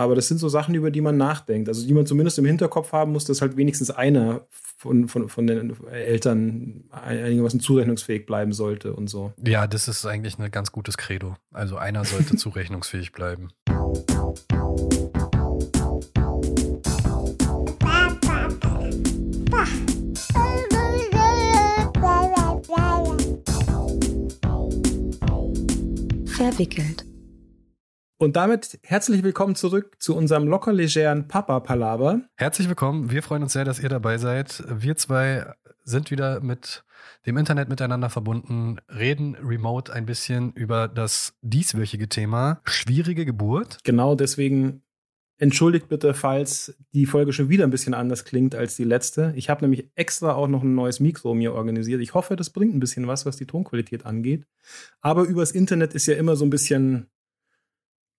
Aber das sind so Sachen, über die man nachdenkt. Also die man zumindest im Hinterkopf haben muss, dass halt wenigstens einer von, von, von den Eltern einigermaßen zurechnungsfähig bleiben sollte und so. Ja, das ist eigentlich ein ganz gutes Credo. Also einer sollte zurechnungsfähig bleiben. Verwickelt. Und damit herzlich willkommen zurück zu unserem locker legeren Papa-Palaver. Herzlich willkommen. Wir freuen uns sehr, dass ihr dabei seid. Wir zwei sind wieder mit dem Internet miteinander verbunden, reden remote ein bisschen über das dieswöchige Thema schwierige Geburt. Genau, deswegen entschuldigt bitte, falls die Folge schon wieder ein bisschen anders klingt als die letzte. Ich habe nämlich extra auch noch ein neues Mikro mir organisiert. Ich hoffe, das bringt ein bisschen was, was die Tonqualität angeht. Aber übers Internet ist ja immer so ein bisschen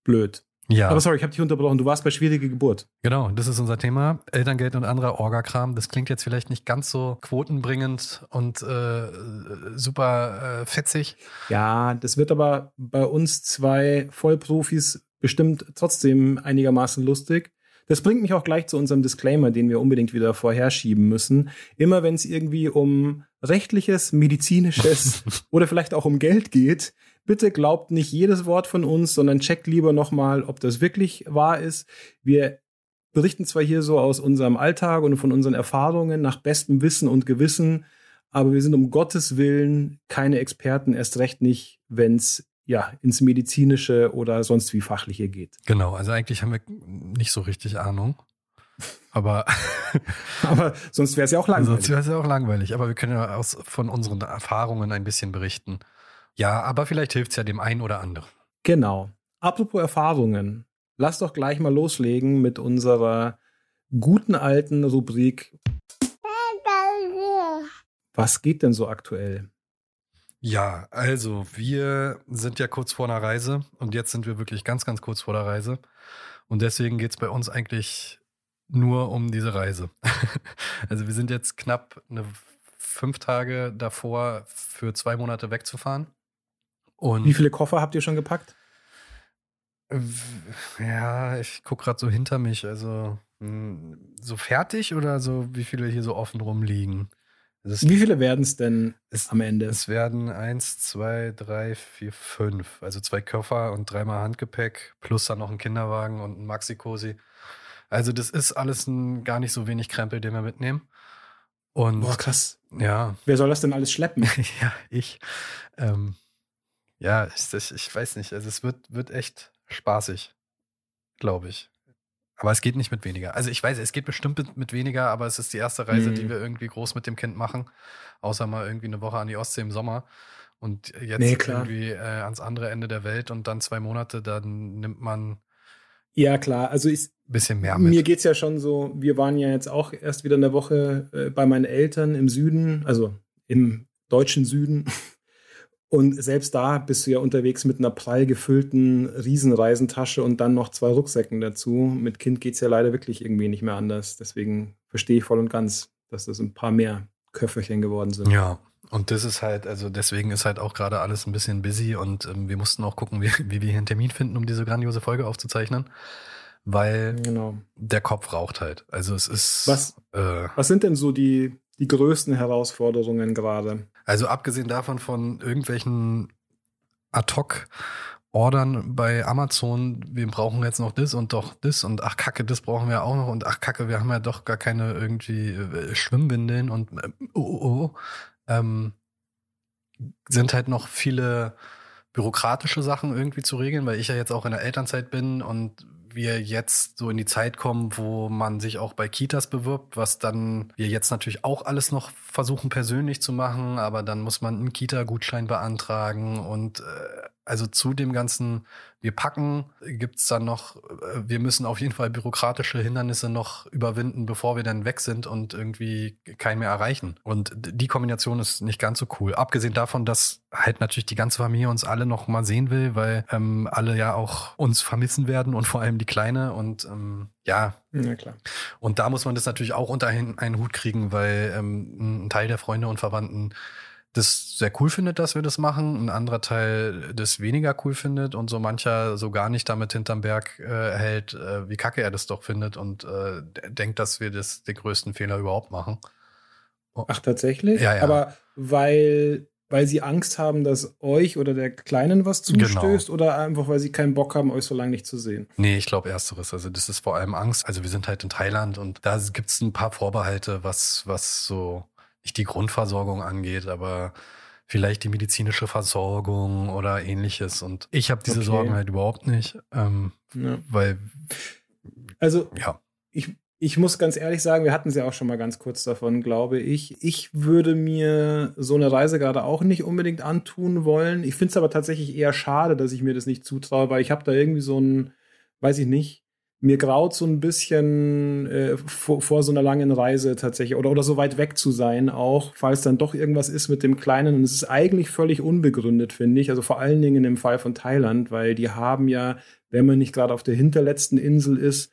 blöd. Ja. Aber sorry, ich habe dich unterbrochen. Du warst bei schwierige Geburt. Genau, das ist unser Thema. Elterngeld und anderer Orgakram. Das klingt jetzt vielleicht nicht ganz so quotenbringend und äh, super äh, fetzig. Ja, das wird aber bei uns zwei Vollprofis bestimmt trotzdem einigermaßen lustig. Das bringt mich auch gleich zu unserem Disclaimer, den wir unbedingt wieder vorherschieben müssen. Immer wenn es irgendwie um rechtliches, medizinisches oder vielleicht auch um Geld geht, bitte glaubt nicht jedes Wort von uns, sondern checkt lieber nochmal, ob das wirklich wahr ist. Wir berichten zwar hier so aus unserem Alltag und von unseren Erfahrungen nach bestem Wissen und Gewissen, aber wir sind um Gottes Willen keine Experten, erst recht nicht, wenn es ja, ins medizinische oder sonst wie fachliche geht. Genau, also eigentlich haben wir nicht so richtig Ahnung. Aber, aber sonst wäre es ja auch langweilig. Sonst wäre es ja auch langweilig. Aber wir können ja aus, von unseren Erfahrungen ein bisschen berichten. Ja, aber vielleicht hilft es ja dem einen oder anderen. Genau. Apropos Erfahrungen, lass doch gleich mal loslegen mit unserer guten alten Rubrik. Was geht denn so aktuell? Ja, also wir sind ja kurz vor einer Reise und jetzt sind wir wirklich ganz, ganz kurz vor der Reise. Und deswegen geht es bei uns eigentlich nur um diese Reise. also wir sind jetzt knapp eine, fünf Tage davor, für zwei Monate wegzufahren. Und Wie viele Koffer habt ihr schon gepackt? Ja, ich gucke gerade so hinter mich. Also hm, so fertig oder so, wie viele hier so offen rumliegen? Also Wie viele werden es denn es, am Ende? Es werden eins, zwei, drei, vier, fünf. Also zwei Koffer und dreimal Handgepäck, plus dann noch ein Kinderwagen und ein Maxi-Cosi. Also das ist alles ein gar nicht so wenig Krempel, den wir mitnehmen. Und Boah, krass. Ja. Wer soll das denn alles schleppen? ja, ich. Ähm, ja, ich, ich, weiß nicht. Also es wird, wird echt spaßig, glaube ich. Aber es geht nicht mit weniger. Also ich weiß, es geht bestimmt mit, mit weniger, aber es ist die erste Reise, mhm. die wir irgendwie groß mit dem Kind machen. Außer mal irgendwie eine Woche an die Ostsee im Sommer. Und jetzt nee, irgendwie äh, ans andere Ende der Welt und dann zwei Monate, dann nimmt man ja, klar. Also ich. Bisschen mehr mit. Mir geht's ja schon so, wir waren ja jetzt auch erst wieder eine Woche äh, bei meinen Eltern im Süden, also im deutschen Süden. Und selbst da bist du ja unterwegs mit einer prall gefüllten Riesenreisentasche und dann noch zwei Rucksäcken dazu. Mit Kind geht es ja leider wirklich irgendwie nicht mehr anders. Deswegen verstehe ich voll und ganz, dass das ein paar mehr Köfferchen geworden sind. Ja, und das ist halt, also deswegen ist halt auch gerade alles ein bisschen busy und ähm, wir mussten auch gucken, wie, wie wir hier einen Termin finden, um diese grandiose Folge aufzuzeichnen. Weil genau. der Kopf raucht halt. Also es ist. Was, äh, was sind denn so die, die größten Herausforderungen gerade? Also abgesehen davon von irgendwelchen Ad-Hoc Ordern bei Amazon, wir brauchen jetzt noch das und doch das und ach Kacke, das brauchen wir auch noch und ach Kacke, wir haben ja doch gar keine irgendwie äh, Schwimmwindeln und äh, oh, oh, oh. Ähm, sind halt noch viele bürokratische Sachen irgendwie zu regeln, weil ich ja jetzt auch in der Elternzeit bin und wir jetzt so in die Zeit kommen, wo man sich auch bei Kitas bewirbt, was dann wir jetzt natürlich auch alles noch versuchen persönlich zu machen, aber dann muss man einen Kita-Gutschein beantragen und äh, also zu dem ganzen wir packen, gibt's dann noch, äh, wir müssen auf jeden Fall bürokratische Hindernisse noch überwinden, bevor wir dann weg sind und irgendwie keinen mehr erreichen. Und die Kombination ist nicht ganz so cool. Abgesehen davon, dass halt natürlich die ganze Familie uns alle noch mal sehen will, weil ähm, alle ja auch uns vermissen werden und vor allem die Kleine und ähm, ja. Ja, klar. Und da muss man das natürlich auch unter einen Hut kriegen, weil ähm, ein Teil der Freunde und Verwandten das sehr cool findet, dass wir das machen, ein anderer Teil das weniger cool findet und so mancher so gar nicht damit hinterm Berg äh, hält, äh, wie kacke er das doch findet und äh, denkt, dass wir das den größten Fehler überhaupt machen. Oh. Ach, tatsächlich? Ja, ja. Aber weil, weil sie Angst haben, dass euch oder der Kleinen was zustößt genau. oder einfach, weil sie keinen Bock haben, euch so lange nicht zu sehen? Nee, ich glaube ersteres. Also das ist vor allem Angst. Also wir sind halt in Thailand und da gibt es ein paar Vorbehalte, was, was so nicht die Grundversorgung angeht, aber vielleicht die medizinische Versorgung oder ähnliches. Und ich habe diese okay. Sorgen halt überhaupt nicht, ähm, ja. weil also ja. ich, ich muss ganz ehrlich sagen, wir hatten es ja auch schon mal ganz kurz davon, glaube ich. Ich würde mir so eine Reise gerade auch nicht unbedingt antun wollen. Ich finde es aber tatsächlich eher schade, dass ich mir das nicht zutraue, weil ich habe da irgendwie so ein, weiß ich nicht, mir graut so ein bisschen äh, vor, vor so einer langen Reise tatsächlich oder, oder so weit weg zu sein auch, falls dann doch irgendwas ist mit dem Kleinen. Und es ist eigentlich völlig unbegründet, finde ich. Also vor allen Dingen im Fall von Thailand, weil die haben ja, wenn man nicht gerade auf der hinterletzten Insel ist,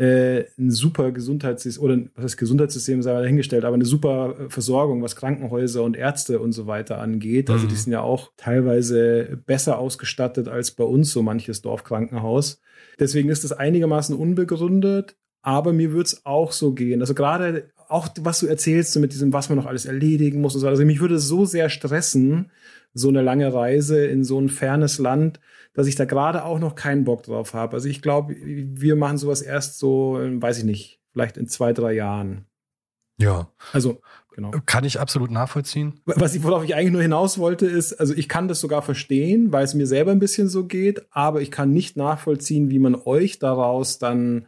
äh, ein super Gesundheitssystem, oder was heißt Gesundheitssystem, sei mal dahingestellt, aber eine super äh, Versorgung, was Krankenhäuser und Ärzte und so weiter angeht. Also die mhm. sind ja auch teilweise besser ausgestattet als bei uns so manches Dorfkrankenhaus. Deswegen ist das einigermaßen unbegründet, aber mir würde es auch so gehen. Also gerade auch, was du erzählst so mit diesem, was man noch alles erledigen muss und so. Also mich würde es so sehr stressen, so eine lange Reise in so ein fernes Land, dass ich da gerade auch noch keinen Bock drauf habe. Also ich glaube, wir machen sowas erst so, weiß ich nicht, vielleicht in zwei, drei Jahren. Ja. Also, genau. Kann ich absolut nachvollziehen. Was ich, worauf ich eigentlich nur hinaus wollte, ist, also ich kann das sogar verstehen, weil es mir selber ein bisschen so geht, aber ich kann nicht nachvollziehen, wie man euch daraus dann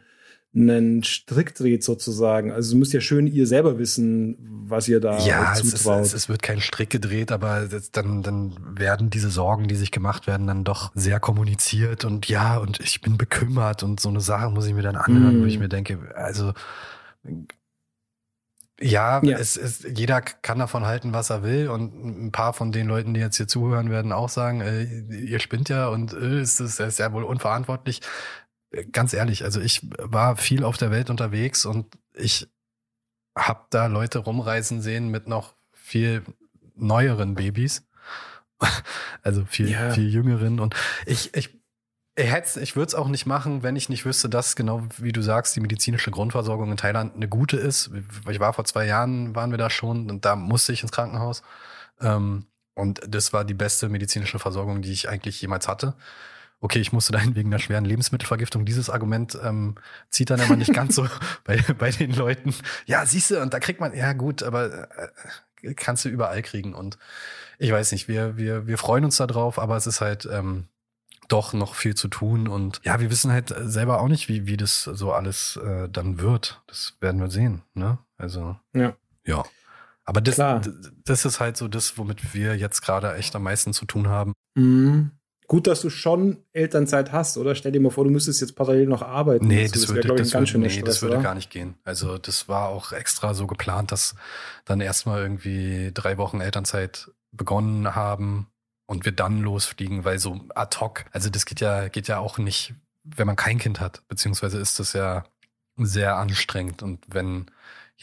einen Strick dreht sozusagen. Also müsst ja schön ihr selber wissen, was ihr da ja, zutraut. Es, ist, es, wird kein Strick gedreht, aber dann, dann werden diese Sorgen, die sich gemacht werden, dann doch sehr kommuniziert und ja, und ich bin bekümmert und so eine Sache muss ich mir dann anhören, mm. wo ich mir denke, also ja, ja. Es, es, jeder kann davon halten, was er will. Und ein paar von den Leuten, die jetzt hier zuhören, werden auch sagen, äh, ihr spinnt ja und äh, ist, das ist ja wohl unverantwortlich ganz ehrlich, also ich war viel auf der Welt unterwegs und ich habe da Leute rumreisen sehen mit noch viel neueren Babys. Also viel, ja. viel jüngeren. Und ich, ich, ich, ich würde es auch nicht machen, wenn ich nicht wüsste, dass genau wie du sagst, die medizinische Grundversorgung in Thailand eine gute ist. Ich war vor zwei Jahren, waren wir da schon und da musste ich ins Krankenhaus. Ähm, und das war die beste medizinische Versorgung, die ich eigentlich jemals hatte okay, ich musste dahin wegen einer schweren Lebensmittelvergiftung. Dieses Argument ähm, zieht dann aber nicht ganz so bei, bei den Leuten. Ja, siehst du, und da kriegt man, ja gut, aber äh, kannst du überall kriegen. Und ich weiß nicht, wir, wir, wir freuen uns da drauf, aber es ist halt ähm, doch noch viel zu tun. Und ja, wir wissen halt selber auch nicht, wie, wie das so alles äh, dann wird. Das werden wir sehen. Ne? Also, ja. ja. Aber das, das ist halt so das, womit wir jetzt gerade echt am meisten zu tun haben. Mhm. Gut, dass du schon Elternzeit hast, oder? Stell dir mal vor, du müsstest jetzt parallel noch arbeiten. Nee, das, das, würde, wär, das, ich, würde, nee, Stress, das würde gar nicht gehen. Also das war auch extra so geplant, dass dann erstmal irgendwie drei Wochen Elternzeit begonnen haben und wir dann losfliegen, weil so ad hoc, also das geht ja, geht ja auch nicht, wenn man kein Kind hat, beziehungsweise ist das ja sehr anstrengend und wenn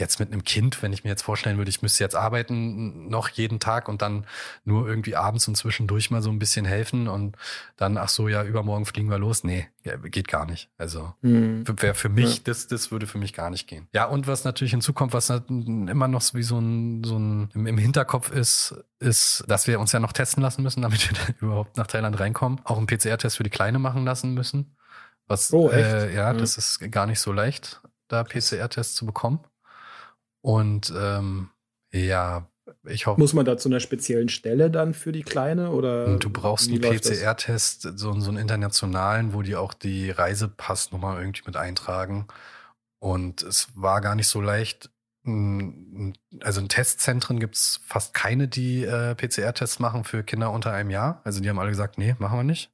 jetzt mit einem Kind, wenn ich mir jetzt vorstellen würde, ich müsste jetzt arbeiten noch jeden Tag und dann nur irgendwie abends und zwischendurch mal so ein bisschen helfen und dann, ach so, ja, übermorgen fliegen wir los. Nee, geht gar nicht. Also mhm. wäre für mich, ja. das, das würde für mich gar nicht gehen. Ja, und was natürlich hinzukommt, was immer noch wie so ein, so ein im, Hinterkopf ist, ist, dass wir uns ja noch testen lassen müssen, damit wir überhaupt nach Thailand reinkommen. Auch einen PCR-Test für die Kleine machen lassen müssen. Was, oh, äh, ja, mhm. das ist gar nicht so leicht, da PCR-Tests zu bekommen. Und ähm, ja, ich hoffe. Muss man da zu einer speziellen Stelle dann für die Kleine oder? Du brauchst einen PCR-Test, so, so einen internationalen, wo die auch die Reisepassnummer irgendwie mit eintragen. Und es war gar nicht so leicht. Also in Testzentren gibt es fast keine, die äh, PCR-Tests machen für Kinder unter einem Jahr. Also die haben alle gesagt, nee, machen wir nicht.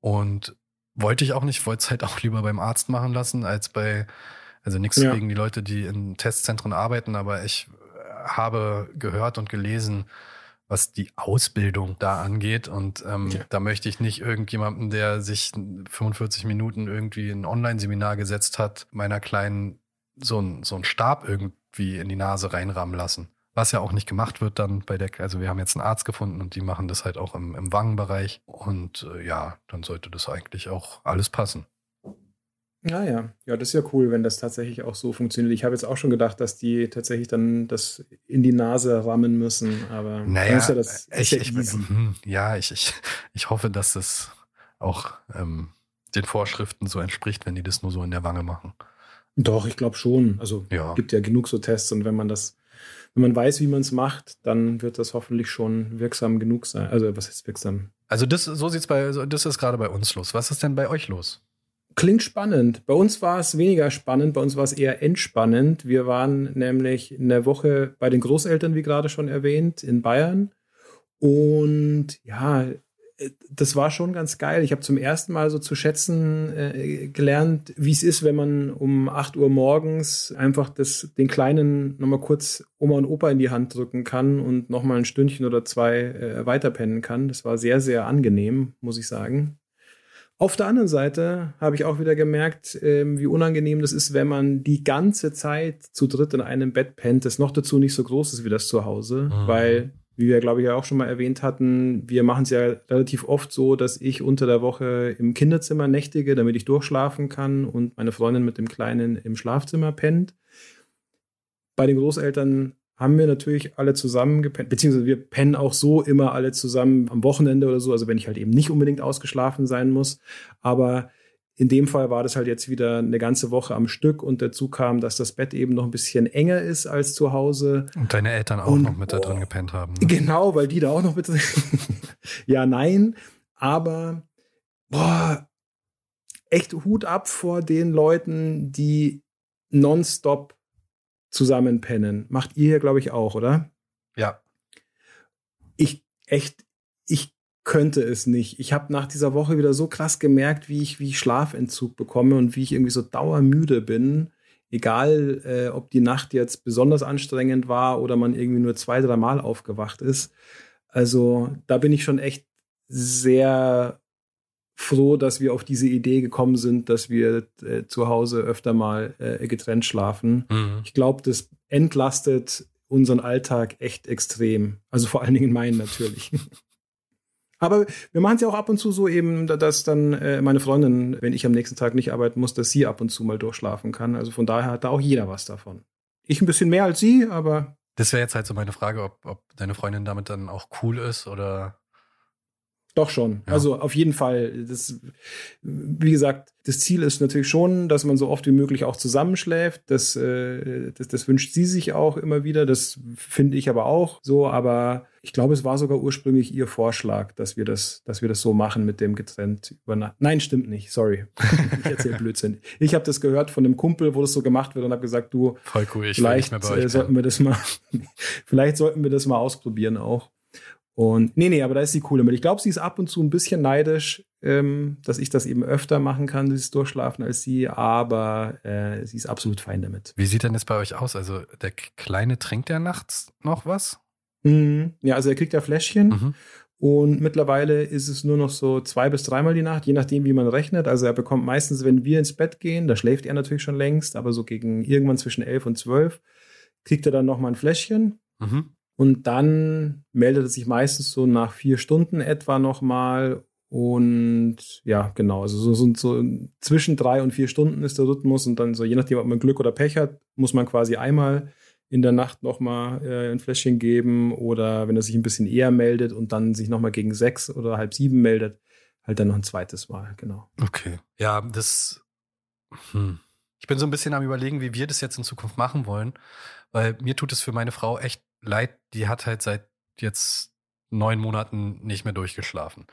Und wollte ich auch nicht, wollte es halt auch lieber beim Arzt machen lassen, als bei also nichts ja. gegen die Leute, die in Testzentren arbeiten, aber ich äh, habe gehört und gelesen, was die Ausbildung da angeht. Und ähm, ja. da möchte ich nicht irgendjemanden, der sich 45 Minuten irgendwie ein Online-Seminar gesetzt hat, meiner kleinen so ein, so Stab irgendwie in die Nase reinrammen lassen. was ja auch nicht gemacht wird dann bei der, also wir haben jetzt einen Arzt gefunden und die machen das halt auch im, im Wangenbereich. Und äh, ja, dann sollte das eigentlich auch alles passen. Ja, ja. Ja, das ist ja cool, wenn das tatsächlich auch so funktioniert. Ich habe jetzt auch schon gedacht, dass die tatsächlich dann das in die Nase rammen müssen, aber naja, ist ja das ich, ja, ich, hm, ja ich, ich, ich hoffe, dass das auch ähm, den Vorschriften so entspricht, wenn die das nur so in der Wange machen. Doch, ich glaube schon. Also ja. gibt ja genug so Tests und wenn man das, wenn man weiß, wie man es macht, dann wird das hoffentlich schon wirksam genug sein. Also was ist wirksam? Also das, so sieht's bei, das ist gerade bei uns los. Was ist denn bei euch los? Klingt spannend. Bei uns war es weniger spannend, bei uns war es eher entspannend. Wir waren nämlich eine Woche bei den Großeltern, wie gerade schon erwähnt, in Bayern. Und ja, das war schon ganz geil. Ich habe zum ersten Mal so zu schätzen äh, gelernt, wie es ist, wenn man um 8 Uhr morgens einfach das, den Kleinen nochmal kurz Oma und Opa in die Hand drücken kann und nochmal ein Stündchen oder zwei äh, weiterpennen kann. Das war sehr, sehr angenehm, muss ich sagen. Auf der anderen Seite habe ich auch wieder gemerkt, ähm, wie unangenehm das ist, wenn man die ganze Zeit zu dritt in einem Bett pennt, das noch dazu nicht so groß ist wie das zu Hause, mhm. weil, wie wir, glaube ich, ja auch schon mal erwähnt hatten, wir machen es ja relativ oft so, dass ich unter der Woche im Kinderzimmer nächtige, damit ich durchschlafen kann und meine Freundin mit dem Kleinen im Schlafzimmer pennt. Bei den Großeltern haben wir natürlich alle zusammen gepennt, beziehungsweise wir pennen auch so immer alle zusammen am Wochenende oder so, also wenn ich halt eben nicht unbedingt ausgeschlafen sein muss. Aber in dem Fall war das halt jetzt wieder eine ganze Woche am Stück und dazu kam, dass das Bett eben noch ein bisschen enger ist als zu Hause. Und deine Eltern auch und, noch mit da drin gepennt haben. Ne? Genau, weil die da auch noch mit drin. ja, nein, aber boah, echt Hut ab vor den Leuten, die nonstop zusammenpennen. Macht ihr hier, glaube ich, auch, oder? Ja. Ich echt, ich könnte es nicht. Ich habe nach dieser Woche wieder so krass gemerkt, wie ich, wie ich Schlafentzug bekomme und wie ich irgendwie so dauermüde bin. Egal, äh, ob die Nacht jetzt besonders anstrengend war oder man irgendwie nur zwei, drei Mal aufgewacht ist. Also da bin ich schon echt sehr froh, dass wir auf diese Idee gekommen sind, dass wir äh, zu Hause öfter mal äh, getrennt schlafen. Mhm. Ich glaube, das entlastet unseren Alltag echt extrem. Also vor allen Dingen meinen natürlich. Aber wir machen es ja auch ab und zu so eben, dass dann äh, meine Freundin, wenn ich am nächsten Tag nicht arbeiten muss, dass sie ab und zu mal durchschlafen kann. Also von daher hat da auch jeder was davon. Ich ein bisschen mehr als sie, aber. Das wäre jetzt halt so meine Frage, ob, ob deine Freundin damit dann auch cool ist oder doch schon. Ja. Also auf jeden Fall. Das, wie gesagt, das Ziel ist natürlich schon, dass man so oft wie möglich auch zusammenschläft. Das, äh, das, das wünscht sie sich auch immer wieder. Das finde ich aber auch so. Aber ich glaube, es war sogar ursprünglich ihr Vorschlag, dass wir das, dass wir das so machen mit dem getrennt über Nein, stimmt nicht. Sorry. ich erzähle Blödsinn. Ich habe das gehört von einem Kumpel, wo das so gemacht wird und habe gesagt, du, Voll cool, ich vielleicht äh, sollten wir das mal, vielleicht sollten wir das mal ausprobieren auch. Und nee, nee, aber da ist sie cool damit. Ich glaube, sie ist ab und zu ein bisschen neidisch, ähm, dass ich das eben öfter machen kann, dieses Durchschlafen als sie, aber äh, sie ist absolut fein damit. Wie sieht denn das bei euch aus? Also der Kleine trinkt ja nachts noch was? Mhm. Ja, also er kriegt ja Fläschchen. Mhm. Und mittlerweile ist es nur noch so zwei bis dreimal die Nacht, je nachdem, wie man rechnet. Also er bekommt meistens, wenn wir ins Bett gehen, da schläft er natürlich schon längst, aber so gegen irgendwann zwischen elf und zwölf kriegt er dann noch mal ein Fläschchen. Mhm. Und dann meldet es sich meistens so nach vier Stunden etwa nochmal. Und ja, genau, also so, so, so zwischen drei und vier Stunden ist der Rhythmus. Und dann so, je nachdem, ob man Glück oder Pech hat, muss man quasi einmal in der Nacht nochmal äh, ein Fläschchen geben. Oder wenn er sich ein bisschen eher meldet und dann sich nochmal gegen sechs oder halb sieben meldet, halt dann noch ein zweites Mal, genau. Okay. Ja, das. Hm. Ich bin so ein bisschen am überlegen, wie wir das jetzt in Zukunft machen wollen, weil mir tut es für meine Frau echt leid, die hat halt seit jetzt neun Monaten nicht mehr durchgeschlafen.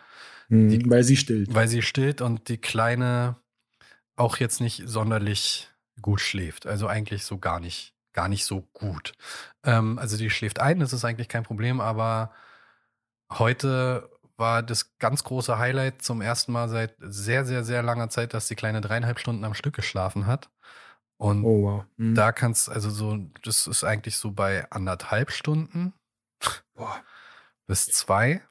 Mhm, die, weil sie stillt. Weil sie stillt und die Kleine auch jetzt nicht sonderlich gut schläft. Also eigentlich so gar nicht, gar nicht so gut. Ähm, also die schläft ein, das ist eigentlich kein Problem, aber heute war das ganz große Highlight zum ersten Mal seit sehr, sehr, sehr langer Zeit, dass die Kleine dreieinhalb Stunden am Stück geschlafen hat. Und oh, wow. mhm. da kannst also so, das ist eigentlich so bei anderthalb Stunden Boah. bis zwei.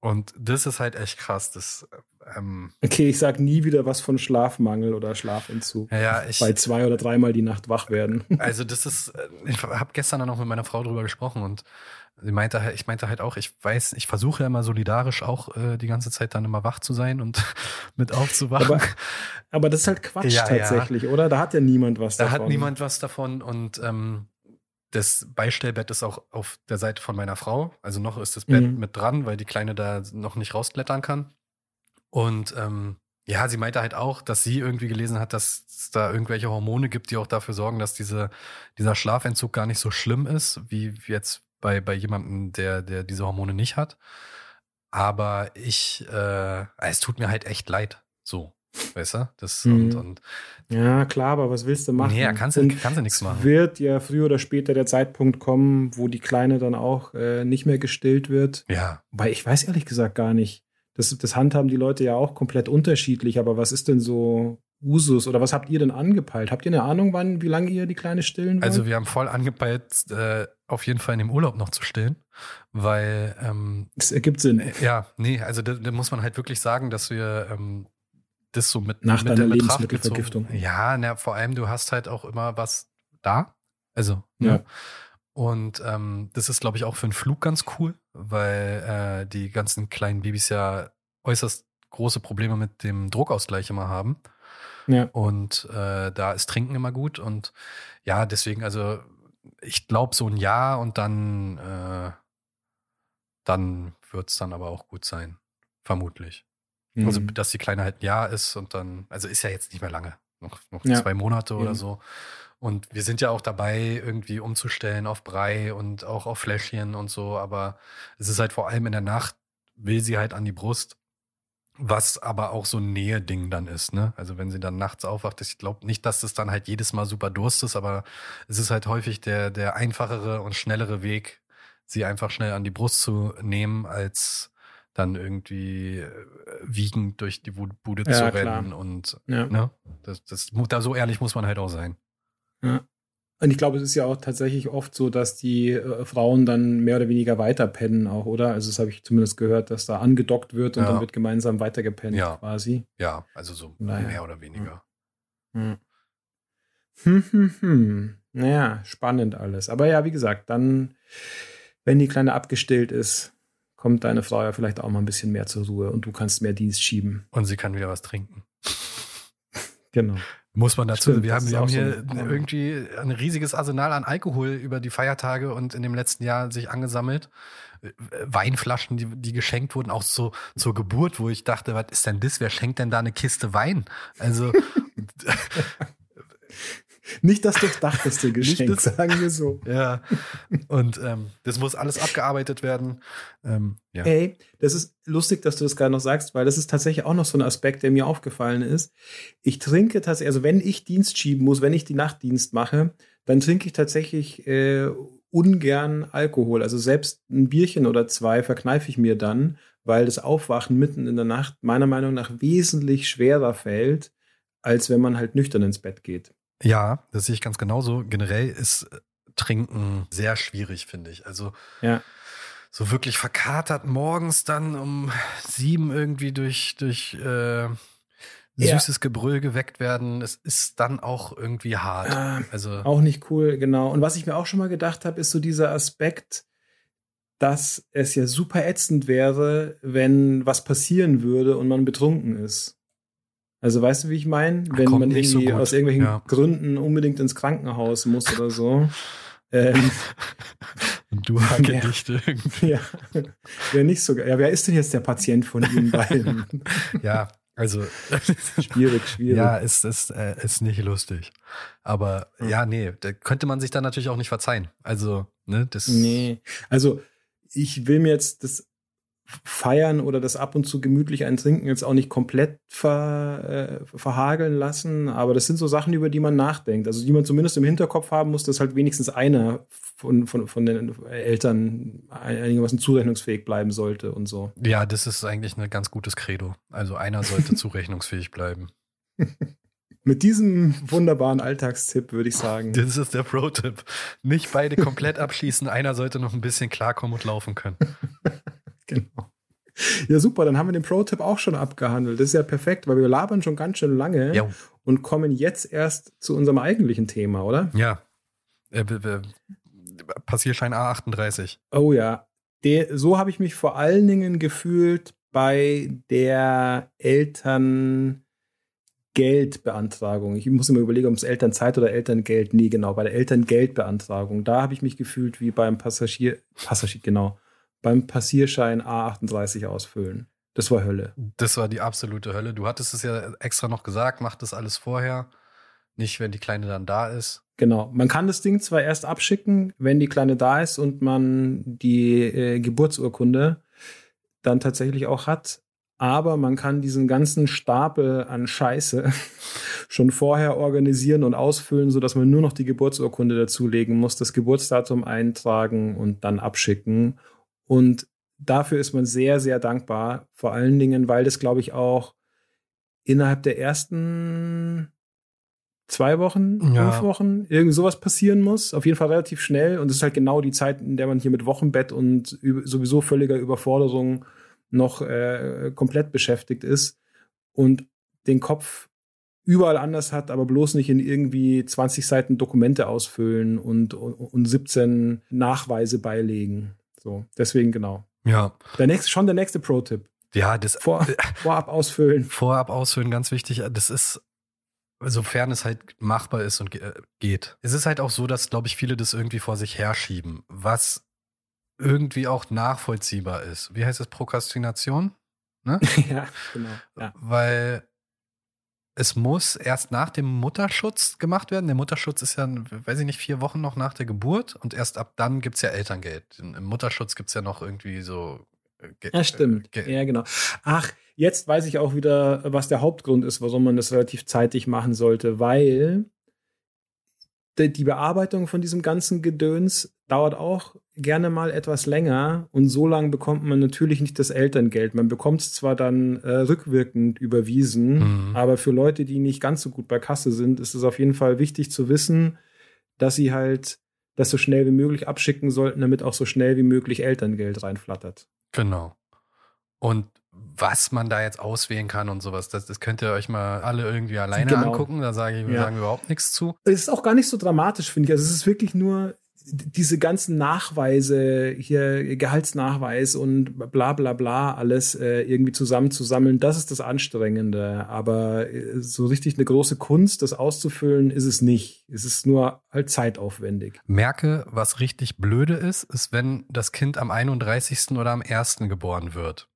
Und das ist halt echt krass. Das, ähm, okay, ich sag nie wieder was von Schlafmangel oder Schlafentzug. Ja, ich, bei zwei oder dreimal die Nacht wach werden. Also das ist, äh, ich habe gestern dann noch mit meiner Frau drüber gesprochen und sie meinte halt, ich meinte halt auch, ich weiß, ich versuche ja immer solidarisch auch äh, die ganze Zeit dann immer wach zu sein und mit aufzuwachen. Aber, aber das ist halt Quatsch Ja, tatsächlich, oder? Da hat ja niemand was da davon. hat niemand was davon und ähm, das Beistellbett ist auch auf der Seite von meiner Frau. Also noch ist das Bett Mhm. mit dran, weil die Kleine da noch nicht rausklettern kann. Und ähm, ja, sie meinte halt auch, dass sie irgendwie gelesen hat, dass es da irgendwelche Hormone gibt, die auch dafür sorgen, dass diese, dieser Schlafentzug gar nicht so schlimm ist, wie jetzt bei, bei jemandem, der, der diese Hormone nicht hat. Aber ich, äh, es tut mir halt echt leid. So, weißt du? Das und, Mhm. und Ja, klar, aber was willst du machen? nee, kannst du, Und kannst du nichts es machen. wird ja früher oder später der Zeitpunkt kommen, wo die Kleine dann auch äh, nicht mehr gestillt wird. Ja, Weil ich weiß ehrlich gesagt gar nicht. Das, das handhaben die Leute ja auch komplett unterschiedlich, aber was ist denn so Usus oder was habt ihr denn angepeilt? Habt ihr eine Ahnung, wann, wie lange ihr die Kleine stillen wollt? Also wir haben voll angepeilt, äh, auf jeden Fall in dem Urlaub noch zu stillen, weil ähm, das ergibt Sinn. ja, nee, also da, da muss man halt wirklich sagen, dass wir ähm, das so mit Nach mit deiner Lebensmittelvergiftung. gezogen- Ja, na, vor allem du hast halt auch immer was da, also Ja. ne? Und ähm, das ist, glaube ich, auch für einen Flug ganz cool, weil äh, die ganzen kleinen Babys ja äußerst große Probleme mit dem Druckausgleich immer haben. Ja. Und äh, da ist Trinken immer gut. Und ja, deswegen, also ich glaube so ein Jahr und dann, äh, dann wird es dann aber auch gut sein. Vermutlich. Also, Mhm. dass die Kleine halt ein Jahr ist und dann, also ist ja jetzt nicht mehr lange. Noch, noch Ja. zwei Monate oder Eben. so. Und wir sind ja auch dabei, irgendwie umzustellen auf Brei und auch auf Fläschchen und so. Aber es ist halt vor allem in der Nacht, will sie halt an die Brust. Was aber auch so ein Nähe-Ding dann ist, ne? Also wenn sie dann nachts aufwacht, ich glaube nicht, dass das dann halt jedes Mal super Durst ist, aber es ist halt häufig der, der einfachere und schnellere Weg, sie einfach schnell an die Brust zu nehmen, als dann irgendwie äh, wiegend durch die Bude Ja, zu klar. rennen und ja. ne? Das, das, da so ehrlich muss man halt auch sein. Und ich glaube, es ist ja auch tatsächlich oft so, dass die äh, Frauen dann mehr oder weniger weiter pennen auch, oder? Also das habe ich zumindest gehört, dass da angedockt wird und Ja. dann wird gemeinsam weitergepennt Ja. quasi. Ja, also so Naja. mehr oder weniger. Hm. Hm, hm, hm. Naja, spannend alles. Aber ja, wie gesagt, dann, wenn die Kleine abgestillt ist, kommt deine Frau ja vielleicht auch mal ein bisschen mehr zur Ruhe und du kannst mehr Dienst schieben. Und sie kann wieder was trinken. Genau. Muss man dazu, Stimmt, wir haben, wir haben auch so hier ein- irgendwie ein riesiges Arsenal an Alkohol über die Feiertage und in dem letzten Jahr sich angesammelt. Äh, Weinflaschen, die, die geschenkt wurden, auch so zur Geburt, wo ich dachte, was ist denn das? Wer schenkt denn da eine Kiste Wein? Also, Nicht das durchdachteste Geschenk, das- sagen wir so. ja. Und ähm, das muss alles abgearbeitet werden. Ähm, ja. Ey, das ist lustig, dass du das gerade noch sagst, weil das ist tatsächlich auch noch so ein Aspekt, der mir aufgefallen ist. Ich trinke tatsächlich, also wenn ich Dienst schieben muss, wenn ich die Nachtdienst mache, dann trinke ich tatsächlich äh, ungern Alkohol. Also selbst ein Bierchen oder zwei verkneife ich mir dann, weil das Aufwachen mitten in der Nacht meiner Meinung nach wesentlich schwerer fällt, als wenn man halt nüchtern ins Bett geht. Ja, das sehe ich ganz genauso. Generell ist äh, Trinken sehr schwierig, finde ich. Also Ja. so wirklich verkatert morgens dann um sieben irgendwie durch, durch äh, Ja. süßes Gebrüll geweckt werden. Es ist dann auch irgendwie hart. Ah, also Auch nicht cool, genau. Und was ich mir auch schon mal gedacht habe, ist so dieser Aspekt, dass es ja super ätzend wäre, wenn was passieren würde und man betrunken ist. Also weißt du, wie ich meine? Wenn Kommt man nicht so irgendwie gut, aus irgendwelchen ja. Gründen unbedingt ins Krankenhaus muss oder so. ähm, du Hagedichte irgendwie. ja, wäre nicht so. Ja, wer ist denn jetzt der Patient von Ihnen beiden? Ja, also schwierig, schwierig. ja, ist, ist, äh, ist nicht lustig. Aber Hm. ja, nee, da könnte man sich dann natürlich auch nicht verzeihen. Also, ne, das. Nee, also ich will mir jetzt das Feiern oder das ab und zu gemütlich ein Trinken jetzt auch nicht komplett ver, äh, verhageln lassen, aber das sind so Sachen, über die man nachdenkt. Also die man zumindest im Hinterkopf haben muss, dass halt wenigstens einer von, von, von den Eltern einigermaßen zurechnungsfähig bleiben sollte und so. Ja, das ist eigentlich ein ganz gutes Credo. Also einer sollte zurechnungsfähig bleiben. Mit diesem wunderbaren Alltagstipp würde ich sagen. Das ist der Pro-Tipp. Nicht beide komplett abschließen, einer sollte noch ein bisschen klarkommen und laufen können. Genau. Ja, super, dann haben wir den Pro-Tipp auch schon abgehandelt. Das ist ja perfekt, weil wir labern schon ganz schön lange Ja. und kommen jetzt erst zu unserem eigentlichen Thema, oder? Ja. Äh, Passierschein A38. Oh ja. Der, so habe ich mich vor allen Dingen gefühlt bei der Elterngeldbeantragung. Ich muss immer überlegen, ob es Elternzeit oder Elterngeld. Nee, genau, bei der Elterngeldbeantragung. Da habe ich mich gefühlt wie beim Passagier, Passagier, genau, beim Passierschein A38 ausfüllen. Das war Hölle. Das war die absolute Hölle. Du hattest es ja extra noch gesagt, mach das alles vorher. Nicht, wenn die Kleine dann da ist. Genau. Man kann das Ding zwar erst abschicken, wenn die Kleine da ist und man die äh, Geburtsurkunde dann tatsächlich auch hat, aber man kann diesen ganzen Stapel an Scheiße schon vorher organisieren und ausfüllen, sodass man nur noch die Geburtsurkunde dazulegen muss, das Geburtsdatum eintragen und dann abschicken. Und dafür ist man sehr, sehr dankbar. Vor allen Dingen, weil das, glaube ich, auch innerhalb der ersten zwei Wochen, Ja. fünf Wochen, irgend sowas passieren muss. Auf jeden Fall relativ schnell. Und das ist halt genau die Zeit, in der man hier mit Wochenbett und sowieso völliger Überforderung noch äh, komplett beschäftigt ist und den Kopf überall anders hat, aber bloß nicht in irgendwie 20 Seiten Dokumente ausfüllen und, und, und 17 Nachweise beilegen. So, deswegen genau. Ja. Der nächste, schon der nächste Pro-Tipp. Ja, das Vor, vorab ausfüllen. vorab ausfüllen, ganz wichtig. Das ist, sofern es halt machbar ist und äh, geht. Es ist halt auch so, dass, glaube ich, viele das irgendwie vor sich herschieben, was irgendwie auch nachvollziehbar ist. Wie heißt das? Prokrastination? Ne? ja, genau. Ja. Weil es muss erst nach dem Mutterschutz gemacht werden. Der Mutterschutz ist ja, weiß ich nicht, vier Wochen noch nach der Geburt und erst ab dann gibt's ja Elterngeld. Im Mutterschutz gibt's ja noch irgendwie so. äh, Ge- Ja, stimmt. Ge- Ja, genau. Ach, jetzt weiß ich auch wieder, was der Hauptgrund ist, warum man das relativ zeitig machen sollte, weil die Bearbeitung von diesem ganzen Gedöns dauert auch gerne mal etwas länger und so lange bekommt man natürlich nicht das Elterngeld. Man bekommt es zwar dann äh, rückwirkend überwiesen, Mhm. aber für Leute, die nicht ganz so gut bei Kasse sind, ist es auf jeden Fall wichtig zu wissen, dass sie halt das so schnell wie möglich abschicken sollten, damit auch so schnell wie möglich Elterngeld reinflattert. Genau. Und was man da jetzt auswählen kann und sowas, das, das könnt ihr euch mal alle irgendwie alleine Genau. angucken. Da sage ich, Ja. sagen wir überhaupt nichts zu. Es ist auch gar nicht so dramatisch, finde ich. Also es ist wirklich nur diese ganzen Nachweise, hier Gehaltsnachweis und bla bla bla, alles äh, irgendwie zusammenzusammeln, das ist das Anstrengende. Aber äh, so richtig eine große Kunst, das auszufüllen, ist es nicht. Es ist nur halt zeitaufwendig. Merke, was richtig blöde ist, ist, wenn das Kind am 31. oder am 1. geboren wird.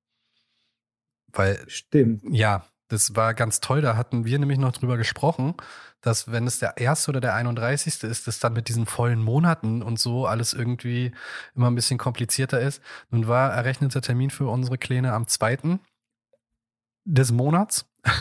Weil Stimmt. Ja, das war ganz toll. Da hatten wir nämlich noch drüber gesprochen, dass wenn es der erste oder der 31. ist, das dann mit diesen vollen Monaten und so alles irgendwie immer ein bisschen komplizierter ist. Nun war errechneter Termin für unsere Kleine am 2. des Monats.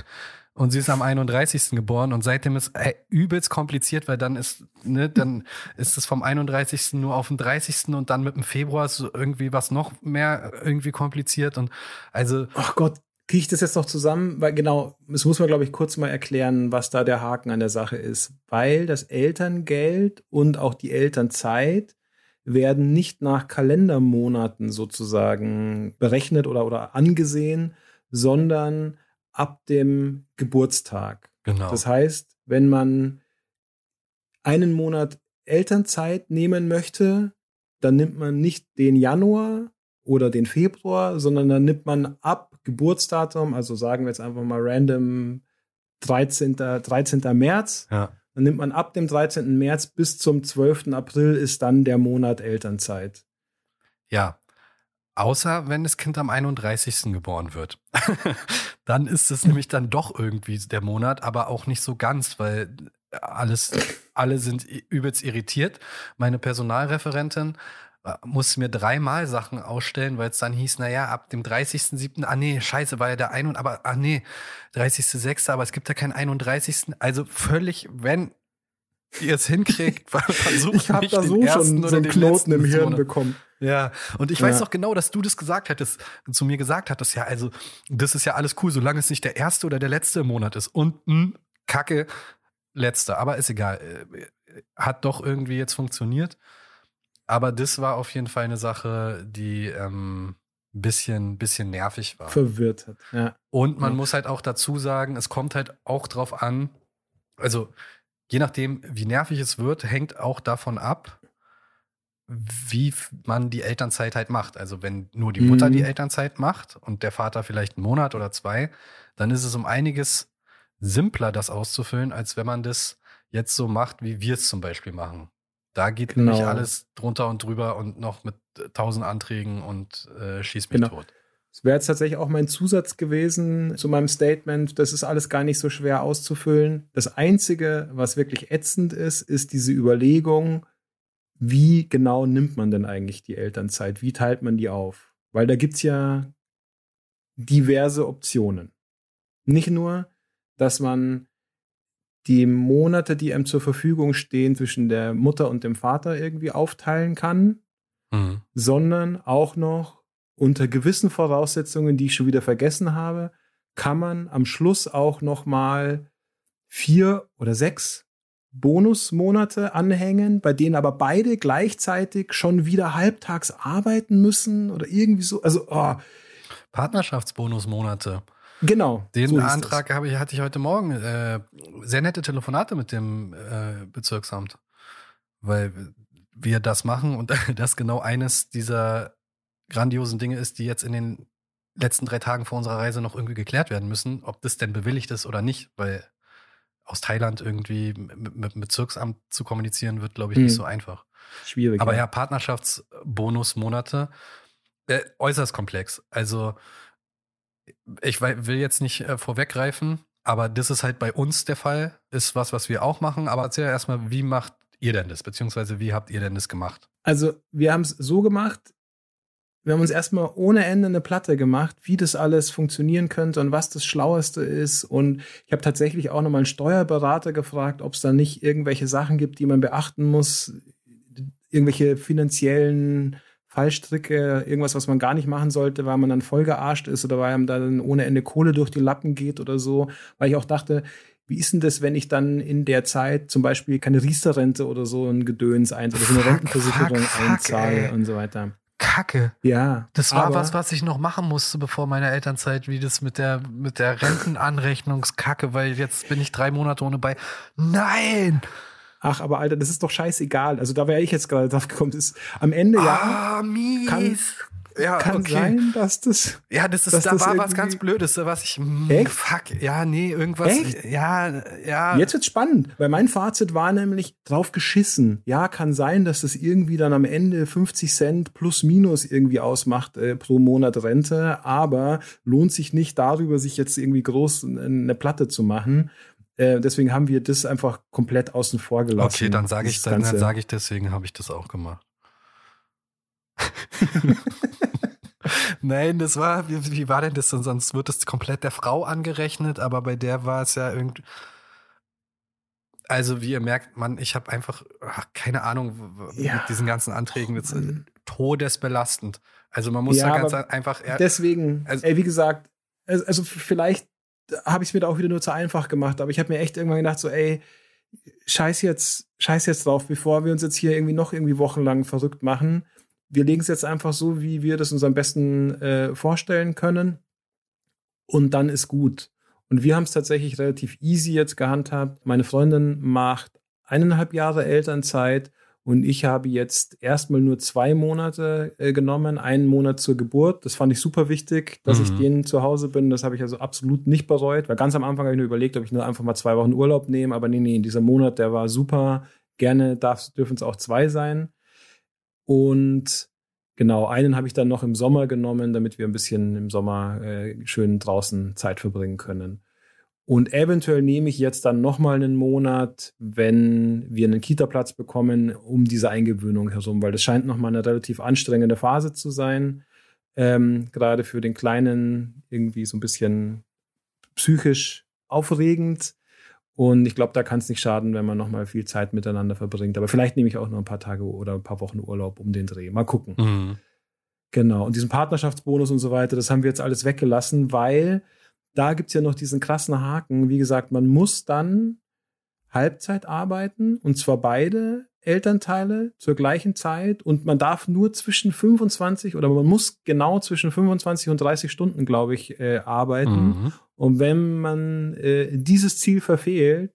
Und sie ist am 31. geboren und seitdem ist äh, übelst kompliziert, weil dann ist, ne, dann ist es vom 31. nur auf den 30. und dann mit dem Februar ist irgendwie was noch mehr irgendwie kompliziert und also Ach Gott, kriege ich das jetzt noch zusammen? Weil genau, es muss man, glaube ich, kurz mal erklären, was da der Haken an der Sache ist. Weil das Elterngeld und auch die Elternzeit werden nicht nach Kalendermonaten sozusagen berechnet oder, oder angesehen, sondern ab dem Geburtstag. Genau. Das heißt, wenn man einen Monat Elternzeit nehmen möchte, dann nimmt man nicht den Januar oder den Februar, sondern dann nimmt man ab Geburtsdatum, also sagen wir jetzt einfach mal random 13. 13. März, ja. dann nimmt man ab dem 13. März bis zum 12. April ist dann der Monat Elternzeit. ja. Außer wenn das Kind am 31. geboren wird. dann ist es nämlich dann doch irgendwie der Monat, aber auch nicht so ganz, weil alles, alle sind übelst irritiert. Meine Personalreferentin musste mir dreimal Sachen ausstellen, weil es dann hieß, naja, ab dem 30.07., ah nee, scheiße, war ja der ein und aber, ah nee, 30.06., aber es gibt ja keinen 31. Also völlig, wenn ihr es hinkriegt, versucht Ich habe da so schon so einen Knoten im Hirn Monats. bekommen. Ja, und ich Ja. weiß doch genau, dass du das gesagt hattest, zu mir gesagt hattest, ja, also das ist ja alles cool, solange es nicht der erste oder der letzte im Monat ist. Und mh, Kacke, letzter, aber ist egal. Äh, Hat doch irgendwie jetzt funktioniert. Aber das war auf jeden Fall eine Sache, die, ähm, ein bisschen, bisschen nervig war. Verwirrt hat, ja. Und man Ja. muss halt auch dazu sagen, es kommt halt auch drauf an, also je nachdem, wie nervig es wird, hängt auch davon ab, wie man die Elternzeit halt macht. Also wenn nur die Mutter Mhm. die Elternzeit macht und der Vater vielleicht einen Monat oder zwei, dann ist es um einiges simpler, das auszufüllen, als wenn man das jetzt so macht, wie wir es zum Beispiel machen. Da geht Genau. nämlich alles drunter und drüber und noch mit äh, tausend Anträgen und äh, schieß mich Genau. tot. Das wäre jetzt tatsächlich auch mein Zusatz gewesen zu meinem Statement. Das ist alles gar nicht so schwer auszufüllen. Das Einzige, was wirklich ätzend ist, ist diese Überlegung, wie genau nimmt man denn eigentlich die Elternzeit? Wie teilt man die auf? Weil da gibt's ja diverse Optionen. Nicht nur, dass man die Monate, die einem zur Verfügung stehen, zwischen der Mutter und dem Vater irgendwie aufteilen kann, Mhm. sondern auch noch unter gewissen Voraussetzungen, die ich schon wieder vergessen habe, kann man am Schluss auch noch mal vier oder sechs Bonusmonate anhängen, bei denen aber beide gleichzeitig schon wieder halbtags arbeiten müssen oder irgendwie so. Also, oh, Partnerschaftsbonusmonate. Genau. Den so. Antrag habe ich, hatte ich heute Morgen. Äh, sehr nette Telefonate mit dem äh, Bezirksamt. Weil wir das machen und das genau eines dieser grandiosen Dinge ist, die jetzt in den letzten drei Tagen vor unserer Reise noch irgendwie geklärt werden müssen, ob das denn bewilligt ist oder nicht, weil aus Thailand irgendwie mit, mit dem Bezirksamt zu kommunizieren wird, glaube ich, nicht Hm. so einfach. Schwierig. Aber ja, Partnerschaftsbonusmonate, äh, äußerst komplex. Also ich will jetzt nicht äh, vorweggreifen, aber das ist halt bei uns der Fall, ist was, was wir auch machen. Aber erzähl erstmal, wie macht ihr denn das? Beziehungsweise wie habt ihr denn das gemacht? Also, wir haben es so gemacht, wir haben uns erstmal ohne Ende eine Platte gemacht, wie das alles funktionieren könnte und was das Schlaueste ist. Und ich habe tatsächlich auch nochmal einen Steuerberater gefragt, ob es da nicht irgendwelche Sachen gibt, die man beachten muss, irgendwelche finanziellen Fallstricke, irgendwas, was man gar nicht machen sollte, weil man dann voll gearscht ist oder weil einem dann ohne Ende Kohle durch die Lappen geht oder so. Weil ich auch dachte, wie ist denn das, wenn ich dann in der Zeit zum Beispiel keine Riester-Rente oder so ein Gedöns ein oder so eine Rentenversicherung fuck, fuck, einzahle ey. und so weiter. Kacke. Ja. Das war was, was ich noch machen musste bevor meine Elternzeit, wie das mit der, mit der Rentenanrechnungskacke, weil jetzt bin ich drei Monate ohne bei. Nein! Ach, aber Alter, das ist doch scheißegal. Also da wäre ich jetzt gerade drauf gekommen. Ist am Ende ja. ah, mies. kann- ja, Kann okay. sein, dass das. Ja, das ist, da das war was ganz Blödes, was ich, mm, Echt? fuck, ja, nee, irgendwas, Echt? ja, ja. Jetzt wird's spannend, weil mein Fazit war nämlich drauf geschissen. Ja, kann sein, dass das irgendwie dann am Ende 50 Cent plus minus irgendwie ausmacht äh, pro Monat Rente, aber lohnt sich nicht darüber, sich jetzt irgendwie groß eine Platte zu machen. Äh, deswegen haben wir das einfach komplett außen vor gelassen. Okay, dann sage ich, dann, dann sage ich, deswegen habe ich das auch gemacht. Nein, das war, wie, wie war denn das? denn? Sonst wird das komplett der Frau angerechnet, aber bei der war es ja irgendwie. Also, wie ihr merkt, man, ich habe einfach ach, keine Ahnung Ja. mit diesen ganzen Anträgen. Das ist Mann. todesbelastend. Also, man muss Ja, da ganz einfach. Deswegen, Also- ey, wie gesagt, also, also vielleicht habe ich es mir da auch wieder nur zu einfach gemacht, aber ich habe mir echt irgendwann gedacht, so, ey, scheiß jetzt, scheiß jetzt drauf, bevor wir uns jetzt hier irgendwie noch irgendwie wochenlang verrückt machen. Wir legen es jetzt einfach so, wie wir das uns am besten äh, vorstellen können. Und dann ist gut. Und wir haben es tatsächlich relativ easy jetzt gehandhabt. Meine Freundin macht eineinhalb Jahre Elternzeit und ich habe jetzt erstmal nur zwei Monate äh, genommen, einen Monat zur Geburt. Das fand ich super wichtig, dass Mhm. ich denen zu Hause bin. Das habe ich also absolut nicht bereut, weil ganz am Anfang habe ich nur überlegt, ob ich nur einfach mal zwei Wochen Urlaub nehme. Aber nee, nee, dieser Monat, der war super. Gerne dürfen es auch zwei sein. Und genau, einen habe ich dann noch im Sommer genommen, damit wir ein bisschen im Sommer äh, schön draußen Zeit verbringen können. Und eventuell nehme ich jetzt dann noch mal einen Monat, wenn wir einen Kita-Platz bekommen, um diese Eingewöhnung herum, weil das scheint noch mal eine relativ anstrengende Phase zu sein. Ähm, gerade für den Kleinen irgendwie so ein bisschen psychisch aufregend. Und ich glaube, da kann es nicht schaden, wenn man noch mal viel Zeit miteinander verbringt. Aber vielleicht nehme ich auch noch ein paar Tage oder ein paar Wochen Urlaub um den Dreh. Mal gucken. Mhm. Genau. Und diesen Partnerschaftsbonus und so weiter, das haben wir jetzt alles weggelassen, weil da gibt's ja noch diesen krassen Haken. Wie gesagt, man muss dann Halbzeit arbeiten und zwar beide Elternteile zur gleichen Zeit und man darf nur zwischen 25 oder man muss genau zwischen 25 und 30 Stunden, glaube ich, äh, arbeiten. Mhm. Und wenn man äh, dieses Ziel verfehlt,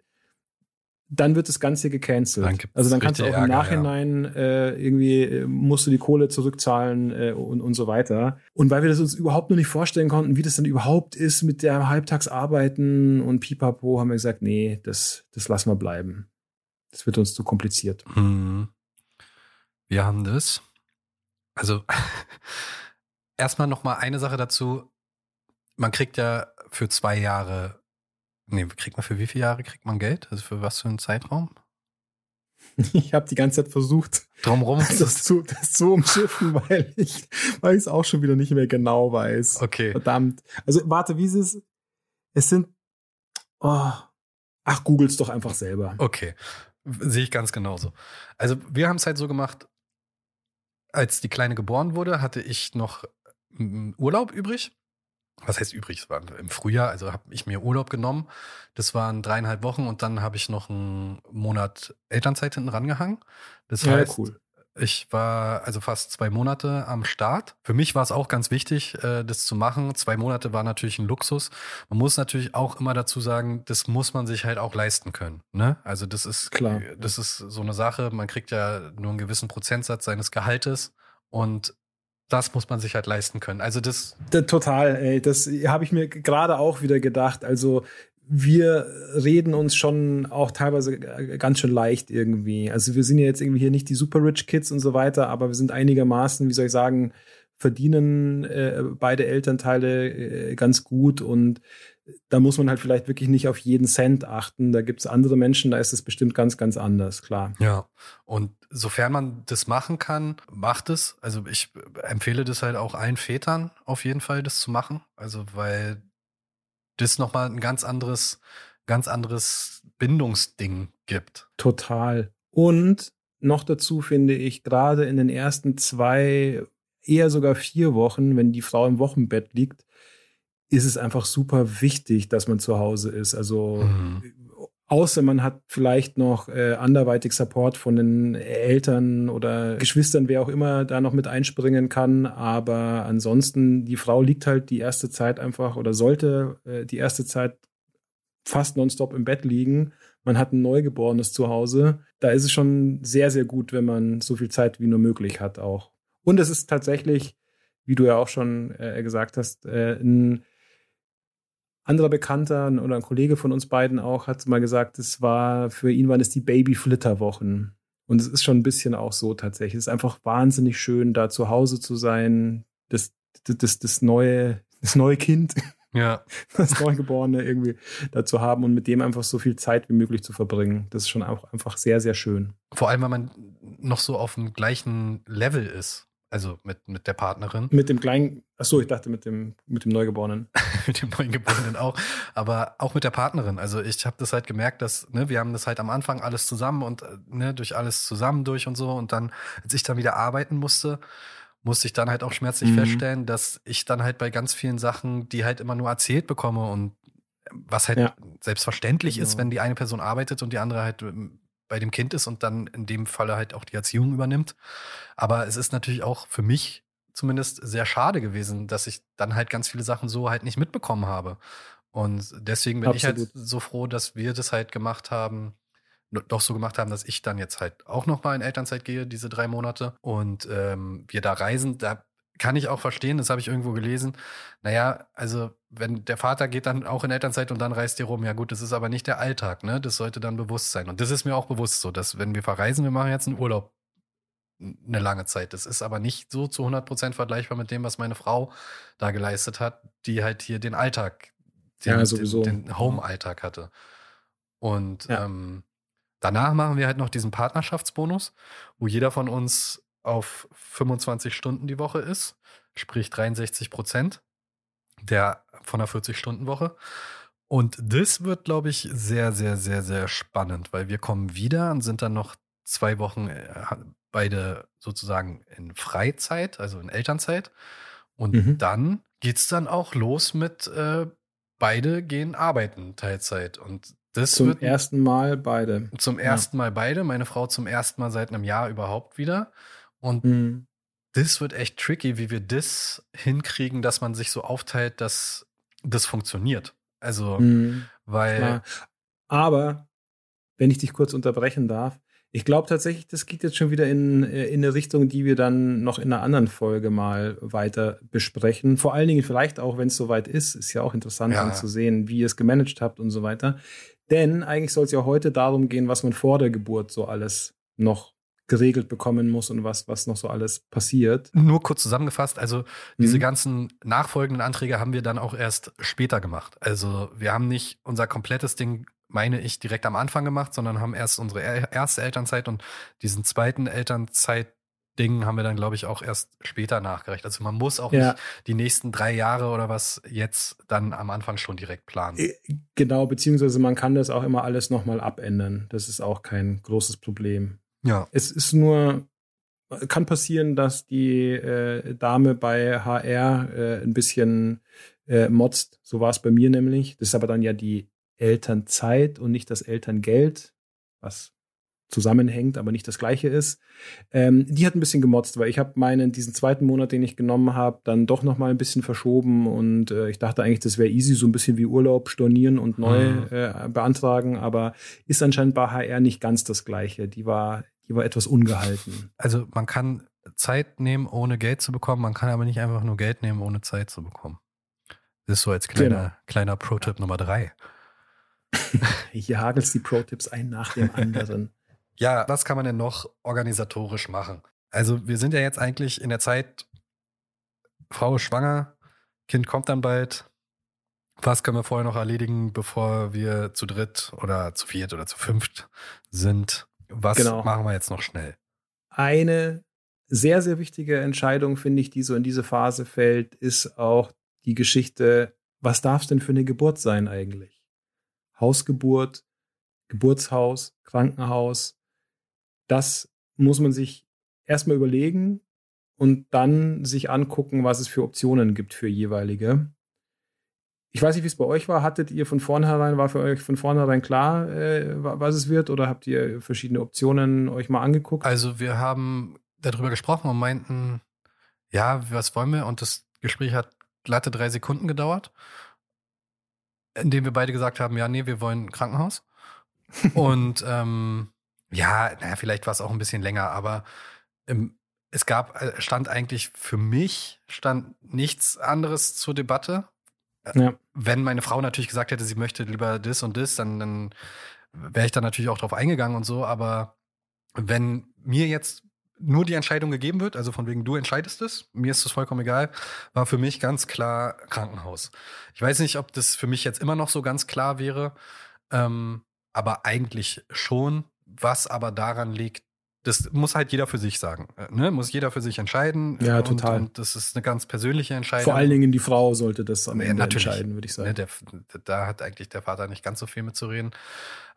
dann wird das Ganze gecancelt. Also dann kannst du auch im Ärger, Nachhinein ja. äh, irgendwie äh, musst du die Kohle zurückzahlen äh, und, und so weiter. Und weil wir das uns überhaupt noch nicht vorstellen konnten, wie das dann überhaupt ist mit der Halbtagsarbeiten und Pipapo, haben wir gesagt, nee, das, das lassen wir bleiben. Das wird uns zu kompliziert. Mhm. Wir haben das. Also erstmal noch mal eine Sache dazu. Man kriegt ja für zwei Jahre Nee, kriegt man für wie viele Jahre kriegt man Geld? Also für was für einen Zeitraum? Ich habe die ganze Zeit versucht, Drumrum das zu, das zu umschiffen, weil ich weil es auch schon wieder nicht mehr genau weiß. Okay. Verdammt. Also warte, wie ist es? Es sind oh, ach, googles doch einfach selber. Okay. Sehe ich ganz genauso. Also wir haben es halt so gemacht, als die Kleine geboren wurde, hatte ich noch Urlaub übrig was heißt übrig? Es war im Frühjahr, also habe ich mir Urlaub genommen. Das waren dreieinhalb Wochen und dann habe ich noch einen Monat Elternzeit hinten rangehangen. Das ja, heißt, cool. ich war also fast zwei Monate am Start. Für mich war es auch ganz wichtig, äh, das zu machen. Zwei Monate war natürlich ein Luxus. Man muss natürlich auch immer dazu sagen, das muss man sich halt auch leisten können. Ne? Also das ist klar. Das ist so eine Sache. Man kriegt ja nur einen gewissen Prozentsatz seines Gehaltes und das muss man sich halt leisten können. Also das. Total, ey. Das habe ich mir gerade auch wieder gedacht. Also wir reden uns schon auch teilweise ganz schön leicht irgendwie. Also wir sind ja jetzt irgendwie hier nicht die super rich Kids und so weiter, aber wir sind einigermaßen, wie soll ich sagen, verdienen äh, beide Elternteile äh, ganz gut und da muss man halt vielleicht wirklich nicht auf jeden Cent achten. Da gibt es andere Menschen, da ist es bestimmt ganz, ganz anders, klar. Ja, und sofern man das machen kann, macht es. Also ich empfehle das halt auch allen Vätern auf jeden Fall, das zu machen. Also weil das nochmal ein ganz anderes, ganz anderes Bindungsding gibt. Total. Und noch dazu finde ich, gerade in den ersten zwei, eher sogar vier Wochen, wenn die Frau im Wochenbett liegt, ist es einfach super wichtig, dass man zu Hause ist. Also mhm. außer man hat vielleicht noch äh, anderweitig Support von den Eltern oder Geschwistern, wer auch immer da noch mit einspringen kann. Aber ansonsten, die Frau liegt halt die erste Zeit einfach oder sollte äh, die erste Zeit fast nonstop im Bett liegen. Man hat ein Neugeborenes zu Hause. Da ist es schon sehr, sehr gut, wenn man so viel Zeit wie nur möglich hat auch. Und es ist tatsächlich, wie du ja auch schon äh, gesagt hast, äh, ein anderer Bekannter oder ein Kollege von uns beiden auch hat mal gesagt, es war für ihn waren es die Baby-Flitter-Wochen. Und es ist schon ein bisschen auch so tatsächlich. Es ist einfach wahnsinnig schön, da zu Hause zu sein, das, das, das, neue, das neue Kind, ja. das Neugeborene irgendwie da zu haben und mit dem einfach so viel Zeit wie möglich zu verbringen. Das ist schon auch einfach sehr, sehr schön. Vor allem, weil man noch so auf dem gleichen Level ist. Also mit, mit der Partnerin. Mit dem kleinen, achso, ich dachte mit dem, mit dem Neugeborenen. mit dem Neugeborenen auch. Aber auch mit der Partnerin. Also ich habe das halt gemerkt, dass, ne, wir haben das halt am Anfang alles zusammen und äh, ne, durch alles zusammen durch und so. Und dann, als ich dann wieder arbeiten musste, musste ich dann halt auch schmerzlich mhm. feststellen, dass ich dann halt bei ganz vielen Sachen, die halt immer nur erzählt bekomme und was halt ja. selbstverständlich genau. ist, wenn die eine Person arbeitet und die andere halt ähm, bei dem Kind ist und dann in dem Falle halt auch die Erziehung übernimmt. Aber es ist natürlich auch für mich zumindest sehr schade gewesen, dass ich dann halt ganz viele Sachen so halt nicht mitbekommen habe. Und deswegen bin Absolut. ich halt so froh, dass wir das halt gemacht haben, doch so gemacht haben, dass ich dann jetzt halt auch noch mal in Elternzeit gehe, diese drei Monate. Und ähm, wir da reisen, da kann ich auch verstehen, das habe ich irgendwo gelesen. Naja, also wenn der Vater geht dann auch in Elternzeit und dann reist ihr rum, ja gut, das ist aber nicht der Alltag, ne? Das sollte dann bewusst sein. Und das ist mir auch bewusst so, dass wenn wir verreisen, wir machen jetzt einen Urlaub eine lange Zeit. Das ist aber nicht so zu 100 Prozent vergleichbar mit dem, was meine Frau da geleistet hat, die halt hier den Alltag, den, ja, den, den Home-Alltag hatte. Und ja. ähm, danach machen wir halt noch diesen Partnerschaftsbonus, wo jeder von uns auf 25 Stunden die Woche ist, sprich 63 Prozent der von der 40-Stunden-Woche. Und das wird, glaube ich, sehr, sehr, sehr, sehr spannend, weil wir kommen wieder und sind dann noch zwei Wochen äh, beide sozusagen in Freizeit, also in Elternzeit. Und mhm. dann geht es dann auch los mit äh, beide gehen arbeiten Teilzeit. Und Das Zum wird ersten Mal beide. zum ersten Mal beide, meine Frau zum ersten Mal seit einem Jahr überhaupt wieder. Und Mhm. das wird echt tricky, wie wir das hinkriegen, dass man sich so aufteilt, dass das funktioniert. Also, Mhm. weil Klar. Aber, wenn ich dich kurz unterbrechen darf, ich glaube tatsächlich, das geht jetzt schon wieder in, äh, in eine Richtung, die wir dann noch in einer anderen Folge mal weiter besprechen. Vor allen Dingen vielleicht auch, wenn es soweit ist, ist ja auch interessant Ja. dann zu sehen, wie ihr es gemanagt habt und so weiter. Denn eigentlich soll es ja heute darum gehen, was man vor der Geburt so alles noch geregelt bekommen muss und was, was noch so alles passiert. nur kurz zusammengefasst, also diese Mhm. ganzen nachfolgenden Anträge haben wir dann auch erst später gemacht. Also wir haben nicht unser komplettes Ding, meine ich, direkt am Anfang gemacht, sondern haben erst unsere er- erste Elternzeit und diesen zweiten Elternzeit-Ding haben wir dann, glaube ich, auch erst später nachgereicht. Also man muss auch Ja. nicht die nächsten drei Jahre oder was jetzt dann am Anfang schon direkt planen. Genau, beziehungsweise man kann das auch immer alles nochmal abändern. Das ist auch kein großes Problem. Ja. Es ist nur, kann passieren, dass die äh, Dame bei HR äh, ein bisschen äh, motzt. So war es bei mir nämlich. Das ist aber dann ja die Elternzeit und nicht das Elterngeld, was zusammenhängt, aber nicht das gleiche ist. Ähm, die hat ein bisschen gemotzt, weil ich habe meinen diesen zweiten Monat, den ich genommen habe, dann doch noch mal ein bisschen verschoben und äh, ich dachte eigentlich, das wäre easy, so ein bisschen wie Urlaub stornieren und neu Mhm. äh, beantragen, aber ist anscheinend bei HR nicht ganz das gleiche. Die war, die war etwas ungehalten. Also man kann Zeit nehmen, ohne Geld zu bekommen, man kann aber nicht einfach nur Geld nehmen, ohne Zeit zu bekommen. Das ist so als kleiner, Genau. kleiner Pro-Tipp Nummer drei. Hier hagelst die Pro-Tipps ein nach dem anderen. Ja, was kann man denn noch organisatorisch machen? Also wir sind ja jetzt eigentlich in der Zeit, Frau ist schwanger, Kind kommt dann bald. Was können wir vorher noch erledigen, bevor wir zu dritt oder zu viert oder zu fünft sind? Was Genau. machen wir jetzt noch schnell? Eine sehr, sehr wichtige Entscheidung, finde ich, die so in diese Phase fällt, ist auch die Geschichte, was darf es denn für eine Geburt sein eigentlich? Hausgeburt, Geburtshaus, Krankenhaus, das muss man sich erstmal überlegen und dann sich angucken, was es für Optionen gibt für jeweilige. Ich weiß nicht, wie es bei euch war. Hattet ihr von vornherein, war für euch von vornherein klar, äh, wa- was es wird? Oder habt ihr verschiedene Optionen euch mal angeguckt? Also wir haben darüber gesprochen und meinten, ja, was wollen wir? Und das Gespräch hat glatte drei Sekunden gedauert, indem wir beide gesagt haben, ja, nee, wir wollen ein Krankenhaus. und ähm, ja, naja, vielleicht war es auch ein bisschen länger, aber ähm, es gab, äh, stand eigentlich für mich, stand nichts anderes zur Debatte. Ja. Wenn meine Frau natürlich gesagt hätte, sie möchte lieber das und das, dann, dann wäre ich da natürlich auch drauf eingegangen und so, aber wenn mir jetzt nur die Entscheidung gegeben wird, also von wegen du entscheidest es, mir ist es vollkommen egal, war für mich ganz klar Krankenhaus. Ich weiß nicht, ob das für mich jetzt immer noch so ganz klar wäre, ähm, aber eigentlich schon. Was aber daran liegt, das muss halt jeder für sich sagen. äh, Ne? Muss jeder für sich entscheiden. Ja, und, total. Und das ist eine ganz persönliche Entscheidung. Vor allen Dingen die Frau sollte das am Ja, Ende natürlich. entscheiden, würde ich sagen. Ne, der, da hat eigentlich der Vater nicht ganz so viel mitzureden.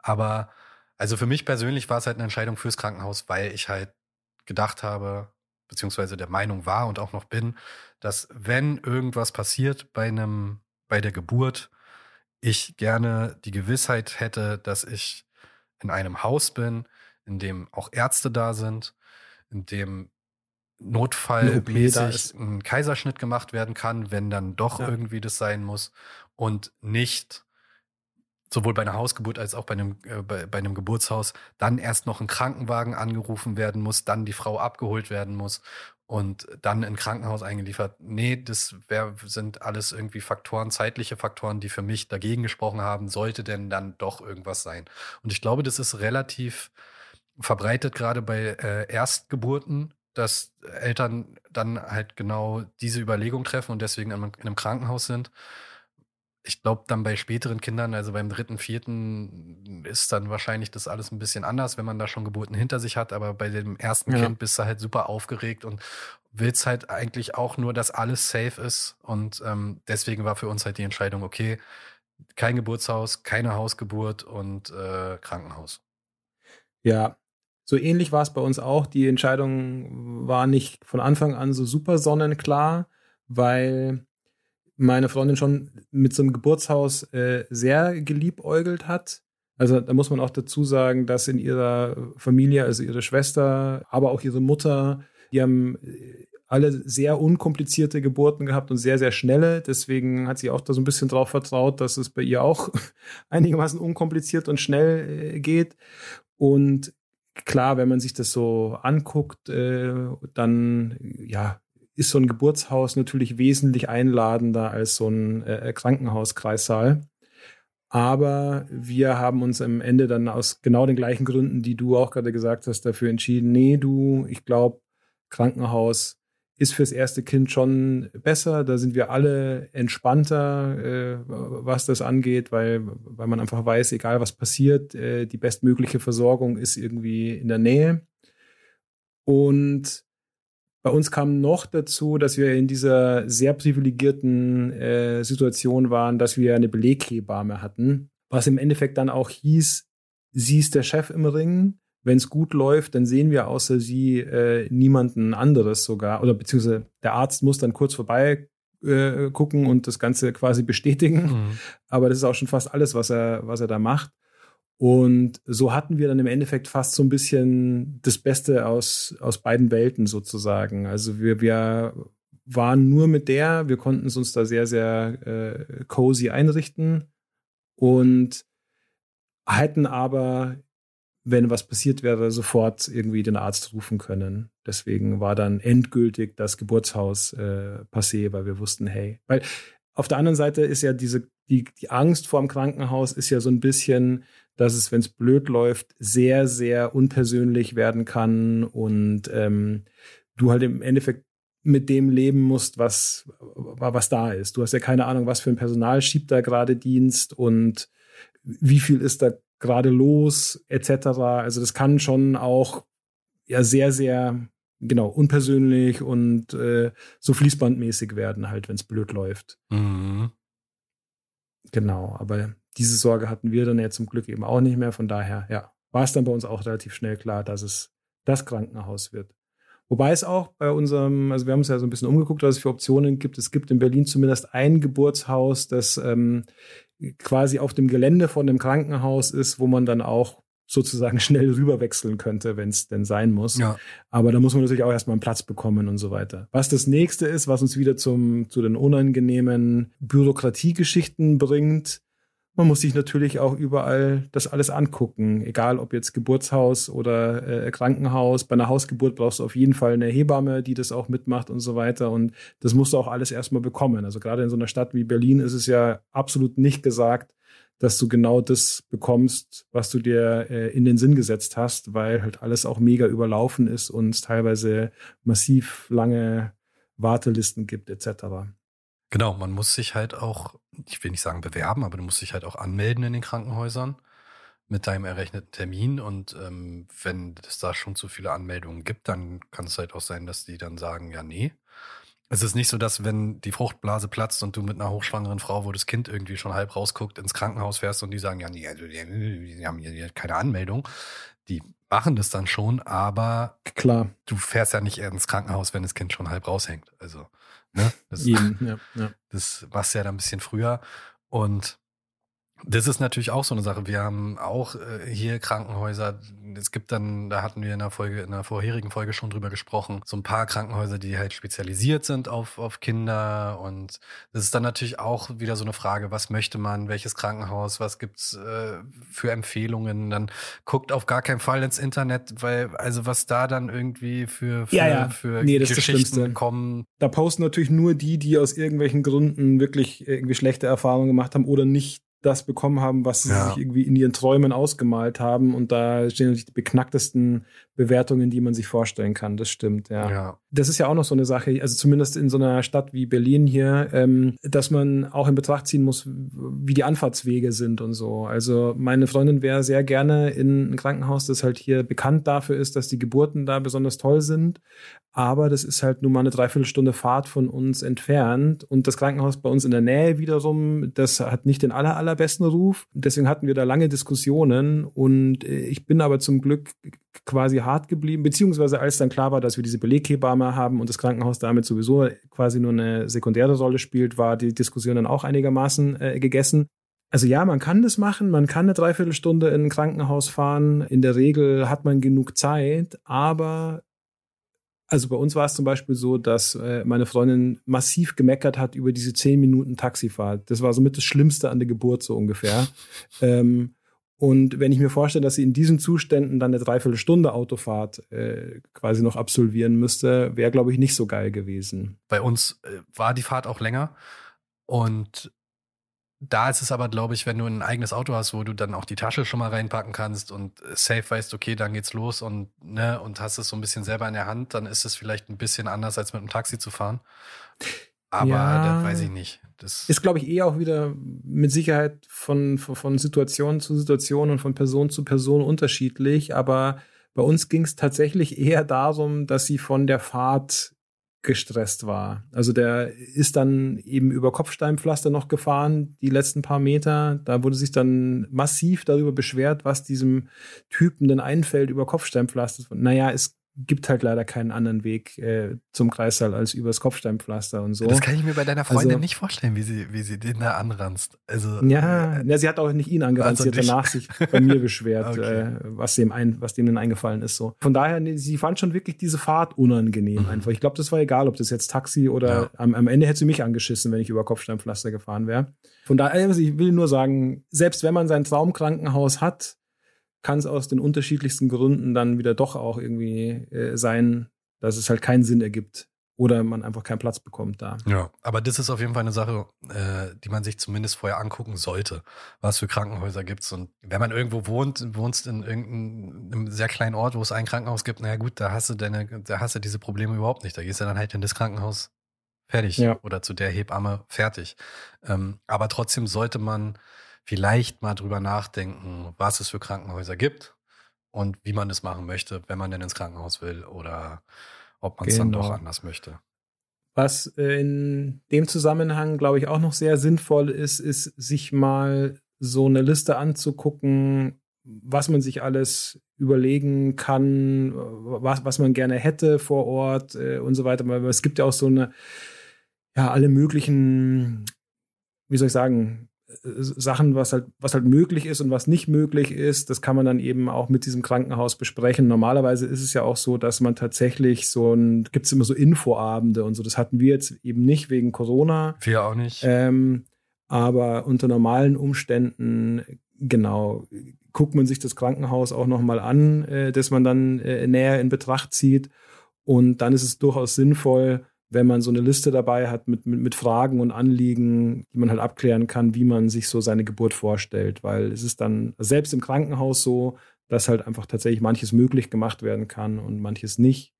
Aber also für mich persönlich war es halt eine Entscheidung fürs Krankenhaus, weil ich halt gedacht habe, beziehungsweise der Meinung war und auch noch bin, dass wenn irgendwas passiert bei einem, bei der Geburt, ich gerne die Gewissheit hätte, dass ich in einem Haus bin, in dem auch Ärzte da sind, in dem notfallmäßig ein Kaiserschnitt gemacht werden kann, wenn dann doch Ja. irgendwie das sein muss und nicht sowohl bei einer Hausgeburt als auch bei einem, äh, bei, bei einem Geburtshaus dann erst noch ein Krankenwagen angerufen werden muss, dann die Frau abgeholt werden muss und dann in ein Krankenhaus eingeliefert. Nee, das wär, sind alles irgendwie Faktoren, zeitliche Faktoren, die für mich dagegen gesprochen haben, sollte denn dann doch irgendwas sein. Und ich glaube, das ist relativ verbreitet, gerade bei äh, Erstgeburten, dass Eltern dann halt genau diese Überlegung treffen und deswegen in, in einem Krankenhaus sind. Ich glaube, dann bei späteren Kindern, also beim dritten, vierten, ist dann wahrscheinlich das alles ein bisschen anders, wenn man da schon Geburten hinter sich hat. Aber bei dem ersten Ja. Kind bist du halt super aufgeregt und willst halt eigentlich auch nur, dass alles safe ist. Und ähm, deswegen war für uns halt die Entscheidung, okay, kein Geburtshaus, keine Hausgeburt und äh, Krankenhaus. Ja, so ähnlich war es bei uns auch. Die Entscheidung war nicht von Anfang an so super sonnenklar, weil meine Freundin schon mit so einem Geburtshaus äh, sehr geliebäugelt hat. Also da muss man auch dazu sagen, dass in ihrer Familie, also ihre Schwester, aber auch ihre Mutter, die haben äh, alle sehr unkomplizierte Geburten gehabt und sehr, sehr schnelle. Deswegen hat sie auch da so ein bisschen drauf vertraut, dass es bei ihr auch einigermaßen unkompliziert und schnell äh, geht. Und klar, wenn man sich das so anguckt, äh, dann ja, ist so ein Geburtshaus natürlich wesentlich einladender als so ein äh, Krankenhauskreissaal. Aber wir haben uns am Ende dann aus genau den gleichen Gründen, die du auch gerade gesagt hast, dafür entschieden, nee, du, ich glaube, Krankenhaus ist fürs erste Kind schon besser. Da sind wir alle entspannter, äh, was das angeht, weil, weil man einfach weiß, egal was passiert, äh, die bestmögliche Versorgung ist irgendwie in der Nähe. Und bei uns kam noch dazu, dass wir in dieser sehr privilegierten äh, Situation waren, dass wir eine Beleghebamme hatten, was im Endeffekt dann auch hieß, sie ist der Chef im Ring wenn es gut läuft, dann sehen wir außer sie äh, niemanden anderes sogar. Oder beziehungsweise der Arzt muss dann kurz vorbei äh, gucken und das Ganze quasi bestätigen. Mhm. Aber das ist auch schon fast alles, was er, was er da macht. Und so hatten wir dann im Endeffekt fast so ein bisschen das Beste aus, aus beiden Welten sozusagen. Also wir, wir waren nur mit der, wir konnten es uns da sehr, sehr äh, cozy einrichten und hätten aber wenn was passiert wäre, sofort irgendwie den Arzt rufen können. Deswegen war dann endgültig das Geburtshaus äh, passé, weil wir wussten, hey, weil auf der anderen Seite ist ja diese, die, die Angst vor dem Krankenhaus ist ja so ein bisschen, dass es, wenn es blöd läuft, sehr, sehr unpersönlich werden kann und ähm, du halt im Endeffekt mit dem leben musst, was, was da ist. Du hast ja keine Ahnung, was für ein Personal schiebt da gerade Dienst und wie viel ist da gerade los, etc. Also das kann schon auch ja sehr, sehr genau unpersönlich und äh, so fließbandmäßig werden, halt, wenn es blöd läuft. Mhm. Genau, aber diese Sorge hatten wir dann ja zum Glück eben auch nicht mehr. Von daher, ja, war es dann bei uns auch relativ schnell klar, dass es das Krankenhaus wird. Wobei es auch bei unserem, also wir haben uns ja so ein bisschen umgeguckt, was es für Optionen gibt. Es gibt in Berlin zumindest ein Geburtshaus, das ähm, quasi auf dem Gelände von dem Krankenhaus ist, wo man dann auch sozusagen schnell rüberwechseln könnte, wenn es denn sein muss. Ja. Aber da muss man natürlich auch erstmal einen Platz bekommen und so weiter. Was das nächste ist, was uns wieder zum, zu den unangenehmen Bürokratiegeschichten bringt, man muss sich natürlich auch überall das alles angucken, egal ob jetzt Geburtshaus oder äh, Krankenhaus. Bei einer Hausgeburt brauchst du auf jeden Fall eine Hebamme, die das auch mitmacht und so weiter. Und das musst du auch alles erstmal bekommen. Also gerade in so einer Stadt wie Berlin ist es ja absolut nicht gesagt, dass du genau das bekommst, was du dir äh, in den Sinn gesetzt hast, weil halt alles auch mega überlaufen ist und es teilweise massiv lange Wartelisten gibt etc. Genau, man muss sich halt auch, ich will nicht sagen bewerben, aber du musst dich halt auch anmelden in den Krankenhäusern mit deinem errechneten Termin. Und ähm, wenn es da schon zu viele Anmeldungen gibt, dann kann es halt auch sein, dass die dann sagen, ja, nee. Es ist nicht so, dass wenn die Fruchtblase platzt und du mit einer hochschwangeren Frau, wo das Kind irgendwie schon halb rausguckt, ins Krankenhaus fährst und die sagen, ja, nee, also die, die haben hier keine Anmeldung. Die machen das dann schon, aber klar, du fährst ja nicht ins Krankenhaus, wenn das Kind schon halb raushängt. Also Ne? Das, Eben, ja, ja. das machst du ja dann ein bisschen früher. Und das ist natürlich auch so eine Sache. Wir haben auch äh, hier Krankenhäuser. Es gibt dann, da hatten wir in der Folge, in der vorherigen Folge schon drüber gesprochen, so ein paar Krankenhäuser, die halt spezialisiert sind auf, auf Kinder. Und das ist dann natürlich auch wieder so eine Frage, was möchte man, welches Krankenhaus, was gibt's äh, für Empfehlungen? Dann guckt auf gar keinen Fall ins Internet, weil, also was da dann irgendwie für, für, ja, ja. für nee, Geschichten kommen. Da posten natürlich nur die, die aus irgendwelchen Gründen wirklich irgendwie schlechte Erfahrungen gemacht haben oder nicht das bekommen haben, was sie ja. sich irgendwie in ihren Träumen ausgemalt haben. Und da stehen natürlich die beknacktesten Bewertungen, die man sich vorstellen kann. Das stimmt, ja. ja. Das ist ja auch noch so eine Sache, also zumindest in so einer Stadt wie Berlin hier, ähm, dass man auch in Betracht ziehen muss, wie die Anfahrtswege sind und so. Also meine Freundin wäre sehr gerne in ein Krankenhaus, das halt hier bekannt dafür ist, dass die Geburten da besonders toll sind. Aber das ist halt nur mal eine Dreiviertelstunde Fahrt von uns entfernt. Und das Krankenhaus bei uns in der Nähe wiederum, das hat nicht den aller, allerbesten Ruf. Deswegen hatten wir da lange Diskussionen. Und äh, ich bin aber zum Glück quasi hart geblieben, beziehungsweise als dann klar war, dass wir diese Beleghebamme haben und das Krankenhaus damit sowieso quasi nur eine sekundäre Rolle spielt, war die Diskussion dann auch einigermaßen äh, gegessen. Also ja, man kann das machen, man kann eine Dreiviertelstunde in ein Krankenhaus fahren. In der Regel hat man genug Zeit, aber also bei uns war es zum Beispiel so, dass äh, meine Freundin massiv gemeckert hat über diese zehn Minuten Taxifahrt. Das war somit das Schlimmste an der Geburt so ungefähr. ähm, und wenn ich mir vorstelle, dass sie in diesen Zuständen dann eine Dreiviertelstunde Autofahrt äh, quasi noch absolvieren müsste, wäre, glaube ich, nicht so geil gewesen. Bei uns äh, war die Fahrt auch länger. Und da ist es aber, glaube ich, wenn du ein eigenes Auto hast, wo du dann auch die Tasche schon mal reinpacken kannst und safe weißt, okay, dann geht's los und, ne, und hast es so ein bisschen selber in der Hand, dann ist es vielleicht ein bisschen anders, als mit einem Taxi zu fahren. Aber ja, das weiß ich nicht. Das ist, glaube ich, eh auch wieder mit Sicherheit von, von, von Situation zu Situation und von Person zu Person unterschiedlich. Aber bei uns ging es tatsächlich eher darum, dass sie von der Fahrt gestresst war. Also der ist dann eben über Kopfsteinpflaster noch gefahren, die letzten paar Meter. Da wurde sich dann massiv darüber beschwert, was diesem Typen denn einfällt über Kopfsteinpflaster. Naja, es gibt halt leider keinen anderen Weg äh, zum Kreissaal als übers Kopfsteinpflaster und so. Das kann ich mir bei deiner Freundin also, nicht vorstellen, wie sie, wie sie den da anranzt. Also, ja, ja, sie hat auch nicht ihn angeranzt, also sie hat danach sich bei mir beschwert, okay. äh, was dem ein, was dem denn eingefallen ist. So. Von daher, nee, sie fand schon wirklich diese Fahrt unangenehm mhm. einfach. Ich glaube, das war egal, ob das jetzt Taxi oder ja. am, am, Ende hätte sie mich angeschissen, wenn ich über Kopfsteinpflaster gefahren wäre. Von daher, also ich will nur sagen, selbst wenn man sein Traumkrankenhaus hat, kann es aus den unterschiedlichsten Gründen dann wieder doch auch irgendwie äh, sein, dass es halt keinen Sinn ergibt oder man einfach keinen Platz bekommt da. Ja, aber das ist auf jeden Fall eine Sache, äh, die man sich zumindest vorher angucken sollte, was für Krankenhäuser gibt's und wenn man irgendwo wohnt, wohnst in irgendeinem sehr kleinen Ort, wo es ein Krankenhaus gibt, naja gut, da hast du deine, da hast du diese Probleme überhaupt nicht. Da gehst du dann halt in das Krankenhaus fertig ja. oder zu der Hebamme fertig. Ähm, aber trotzdem sollte man vielleicht mal drüber nachdenken, was es für Krankenhäuser gibt und wie man es machen möchte, wenn man denn ins Krankenhaus will oder ob man es genau. dann doch anders möchte. Was äh, in dem Zusammenhang, glaube ich, auch noch sehr sinnvoll ist, ist, sich mal so eine Liste anzugucken, was man sich alles überlegen kann, was, was man gerne hätte vor Ort äh, und so weiter. Weil es gibt ja auch so eine, ja, alle möglichen, wie soll ich sagen, Sachen, was halt, was halt möglich ist und was nicht möglich ist, das kann man dann eben auch mit diesem Krankenhaus besprechen. Normalerweise ist es ja auch so, dass man tatsächlich so ein, gibt es immer so Infoabende und so. Das hatten wir jetzt eben nicht wegen Corona. Wir auch nicht. Ähm, aber unter normalen Umständen, genau, guckt man sich das Krankenhaus auch nochmal an, äh, das man dann äh, näher in Betracht zieht. Und dann ist es durchaus sinnvoll, wenn man so eine Liste dabei hat mit, mit, mit Fragen und Anliegen, die man halt abklären kann, wie man sich so seine Geburt vorstellt. Weil es ist dann selbst im Krankenhaus so, dass halt einfach tatsächlich manches möglich gemacht werden kann und manches nicht.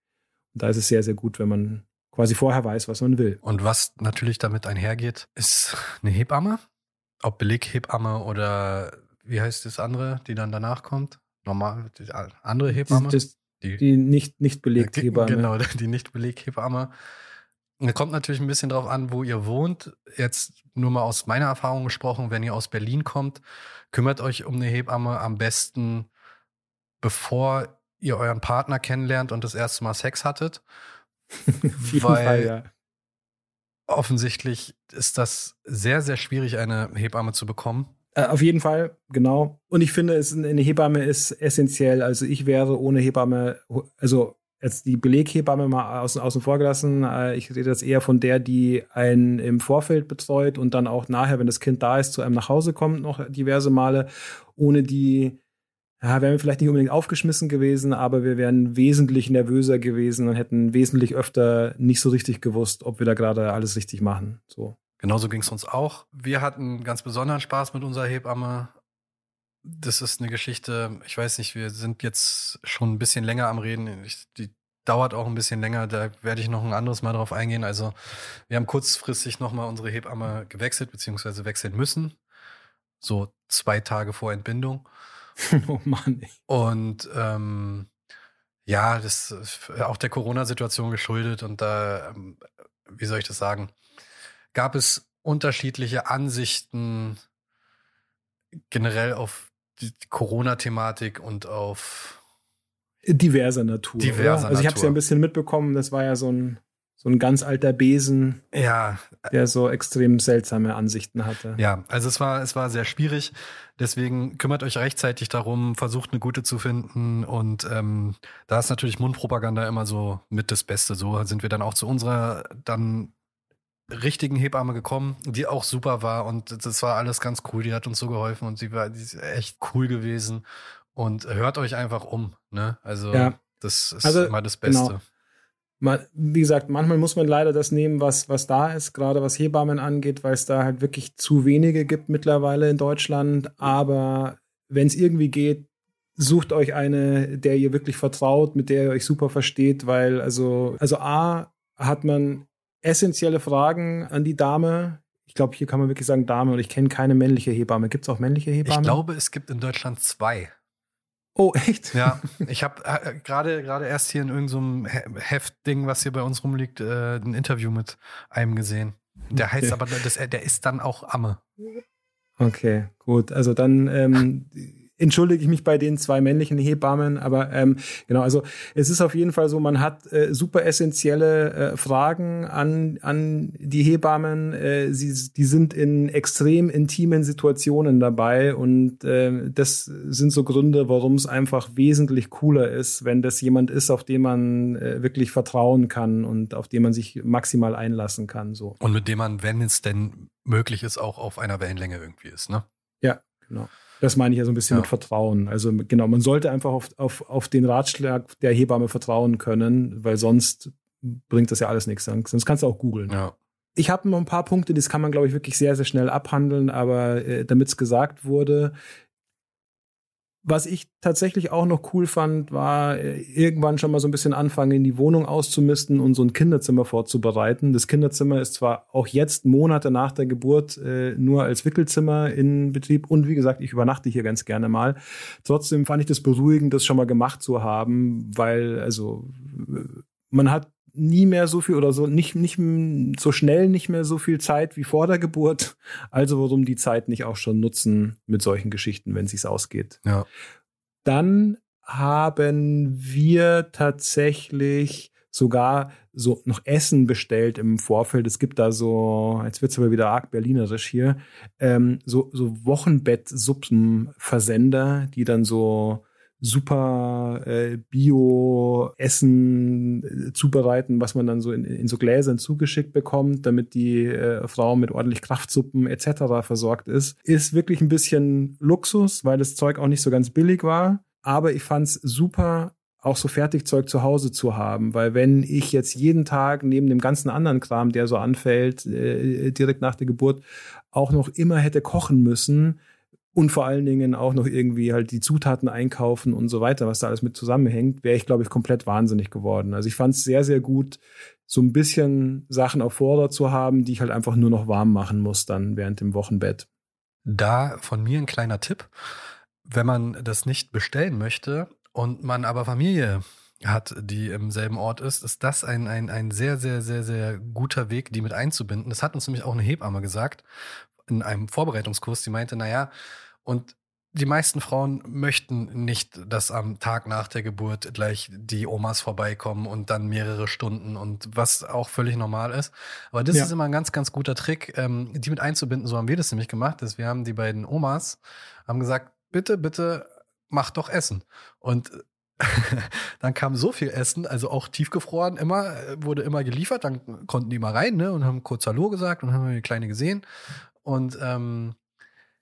Und da ist es sehr, sehr gut, wenn man quasi vorher weiß, was man will. Und was natürlich damit einhergeht, ist eine Hebamme. Ob Beleghebamme oder wie heißt das andere, die dann danach kommt? Normal, die andere Hebamme? Das, die, die nicht, nicht Beleghebamme. Genau, die nicht Beleghebamme. Kommt natürlich ein bisschen drauf an, wo ihr wohnt. Jetzt nur mal aus meiner Erfahrung gesprochen, wenn ihr aus Berlin kommt, kümmert euch um eine Hebamme am besten, bevor ihr euren Partner kennenlernt und das erste Mal Sex hattet. weil Fall, ja. offensichtlich ist das sehr, sehr schwierig, eine Hebamme zu bekommen. Äh, auf jeden Fall, genau. Und ich finde, es, eine Hebamme ist essentiell. Also ich wäre ohne Hebamme, also jetzt die Beleghebamme mal außen, außen vor gelassen. Äh, ich rede jetzt eher von der, die einen im Vorfeld betreut und dann auch nachher, wenn das Kind da ist, zu einem nach Hause kommt, noch diverse Male. Ohne die ja, wären wir vielleicht nicht unbedingt aufgeschmissen gewesen, aber wir wären wesentlich nervöser gewesen und hätten wesentlich öfter nicht so richtig gewusst, ob wir da gerade alles richtig machen. So. Genauso ging es uns auch. Wir hatten ganz besonderen Spaß mit unserer Hebamme das ist eine Geschichte, ich weiß nicht, wir sind jetzt schon ein bisschen länger am Reden. Ich, die dauert auch ein bisschen länger, da werde ich noch ein anderes Mal drauf eingehen. Also wir haben kurzfristig nochmal unsere Hebamme gewechselt, beziehungsweise wechseln müssen. So zwei Tage vor Entbindung. oh Mann. Und ähm, ja, das ist auch der Corona-Situation geschuldet und da, ähm, wie soll ich das sagen, gab es unterschiedliche Ansichten generell auf die Corona-Thematik und auf diverser Natur. Diverser Also ich habe es ja ein bisschen mitbekommen, das war ja so ein so ein ganz alter Besen, Ja, der so extrem seltsame Ansichten hatte. Ja, also es war, es war sehr schwierig. Deswegen kümmert euch rechtzeitig darum, versucht eine gute zu finden. Und ähm, da ist natürlich Mundpropaganda immer so mit das Beste. So sind wir dann auch zu unserer dann richtigen Hebamme gekommen, die auch super war. Und das war alles ganz cool. Die hat uns so geholfen und sie war die ist echt cool gewesen. Und hört euch einfach um. Ne? Also Ja. das ist Also, immer das Beste. genau. mal, wie gesagt, manchmal muss man leider das nehmen, was, was da ist, gerade was Hebammen angeht, weil es da halt wirklich zu wenige gibt mittlerweile in Deutschland. Aber wenn es irgendwie geht, sucht euch eine, der ihr wirklich vertraut, mit der ihr euch super versteht, weil also, also A, hat man essentielle Fragen an die Dame. Ich glaube, hier kann man wirklich sagen Dame und ich kenne keine männliche Hebamme. Gibt es auch männliche Hebammen? Ich glaube, es gibt in Deutschland zwei. Oh, echt? Ja, ich habe äh, gerade gerade erst hier in irgendeinem He Heftding, was hier bei uns rumliegt, äh, ein Interview mit einem gesehen. Der heißt Okay. aber, das, der ist dann auch Amme. Okay, gut. Also dann ähm, entschuldige ich mich bei den zwei männlichen Hebammen, aber ähm, genau, also es ist auf jeden Fall so, man hat äh, super essentielle äh, Fragen an, an die Hebammen. Äh, sie, die sind in extrem intimen Situationen dabei und äh, das sind so Gründe, warum es einfach wesentlich cooler ist, wenn das jemand ist, auf den man äh, wirklich vertrauen kann und auf den man sich maximal einlassen kann. So. Und mit dem man, wenn es denn möglich ist, auch auf einer Wellenlänge irgendwie ist, ne? Ja, genau. Das meine ich ja so ein bisschen Ja. mit Vertrauen. Also genau, man sollte einfach auf, auf, auf den Ratschlag der Hebamme vertrauen können, weil sonst bringt das ja alles nichts. Sonst kannst du auch googeln. Ja. Ich habe noch ein paar Punkte, das kann man, glaube ich, wirklich sehr, sehr schnell abhandeln, aber äh, damit es gesagt wurde, was ich tatsächlich auch noch cool fand, war äh, irgendwann schon mal so ein bisschen anfangen, in die Wohnung auszumisten und so ein Kinderzimmer vorzubereiten. Das Kinderzimmer ist zwar auch jetzt Monate nach der Geburt äh, nur als Wickelzimmer in Betrieb und wie gesagt, ich übernachte hier ganz gerne mal. Trotzdem fand ich das beruhigend, das schon mal gemacht zu haben, weil also äh, man hat nie mehr so viel oder so nicht nicht so schnell nicht mehr so viel Zeit wie vor der Geburt. Also warum die Zeit nicht auch schon nutzen mit solchen Geschichten, wenn sich's ausgeht. Ja. Dann haben wir tatsächlich sogar so noch Essen bestellt im Vorfeld. Es gibt da so, jetzt wird's aber wieder arg berlinerisch hier, ähm, so, so Wochenbett-Suppenversender, die dann so super äh, Bio-Essen äh, zubereiten, was man dann so in, in so Gläsern zugeschickt bekommt, damit die äh, Frau mit ordentlich Kraftsuppen etc. versorgt ist. Ist wirklich ein bisschen Luxus, weil das Zeug auch nicht so ganz billig war. Aber ich fand's super, auch so Fertigzeug zu Hause zu haben, weil wenn ich jetzt jeden Tag neben dem ganzen anderen Kram, der so anfällt, äh, direkt nach der Geburt, auch noch immer hätte kochen müssen, und vor allen Dingen auch noch irgendwie halt die Zutaten einkaufen und so weiter, was da alles mit zusammenhängt, wäre ich, glaube ich, komplett wahnsinnig geworden. Also ich fand es sehr, sehr gut, so ein bisschen Sachen auf Vorder zu haben, die ich halt einfach nur noch warm machen muss dann während dem Wochenbett. Da von mir ein kleiner Tipp. Wenn man das nicht bestellen möchte und man aber Familie hat, die im selben Ort ist, ist das ein, ein, ein sehr, sehr, sehr, sehr guter Weg, die mit einzubinden. Das hat uns nämlich auch eine Hebamme gesagt in einem Vorbereitungskurs. Die meinte, naja, und die meisten Frauen möchten nicht, dass am Tag nach der Geburt gleich die Omas vorbeikommen und dann mehrere Stunden und was auch völlig normal ist. Aber das Ja. ist immer ein ganz, ganz guter Trick, ähm, die mit einzubinden. So haben wir das nämlich gemacht, dass wir haben die beiden Omas haben gesagt, bitte, bitte mach doch Essen. Und dann kam so viel Essen, also auch tiefgefroren, immer, äh, wurde immer geliefert, dann konnten die mal rein, ne, und haben kurz Hallo gesagt und haben die Kleine gesehen. Und ähm,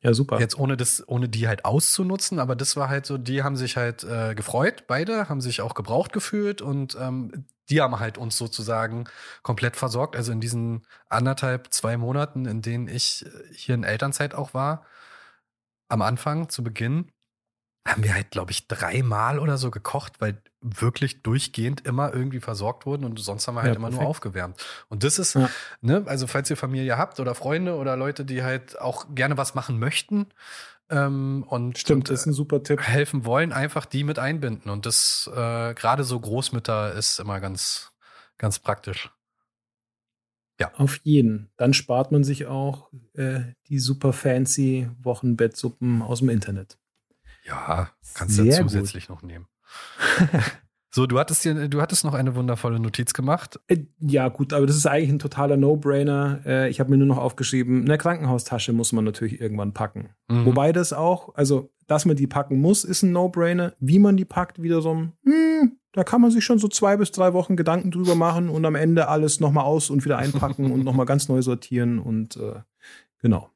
Ja, super. Jetzt ohne das, ohne die halt auszunutzen, aber das war halt so, die haben sich halt äh, gefreut, beide, haben sich auch gebraucht gefühlt und ähm, die haben halt uns sozusagen komplett versorgt. Also in diesen anderthalb, zwei Monaten, in denen ich äh, hier in Elternzeit auch war, am Anfang, zu Beginn, haben wir halt, glaube ich, dreimal oder so gekocht, weil wirklich durchgehend immer irgendwie versorgt wurden und sonst haben wir halt Ja, immer nur perfekt. aufgewärmt. Und das ist, Ja. ne, also falls ihr Familie habt oder Freunde oder Leute, die halt auch gerne was machen möchten ähm, und, Stimmt, und ist ein super Tipp. helfen wollen, einfach die mit einbinden. Und das äh, gerade so Großmütter ist immer ganz, ganz praktisch. Auf jeden. Dann spart man sich auch äh, die super fancy Wochenbettsuppen aus dem Internet. Ja, kannst du ja gut. zusätzlich noch nehmen. So, du hattest hier, du hattest noch eine wundervolle Notiz gemacht. Äh, ja, gut, aber das ist eigentlich ein totaler No-Brainer. Äh, ich habe mir nur noch aufgeschrieben, eine Krankenhaustasche muss man natürlich irgendwann packen. Mhm. Wobei das auch, also, dass man die packen muss, ist ein No-Brainer. Wie man die packt, wiederum, hm, da kann man sich schon so zwei bis drei Wochen Gedanken drüber machen und am Ende alles nochmal aus und wieder einpacken und nochmal ganz neu sortieren und äh, genau.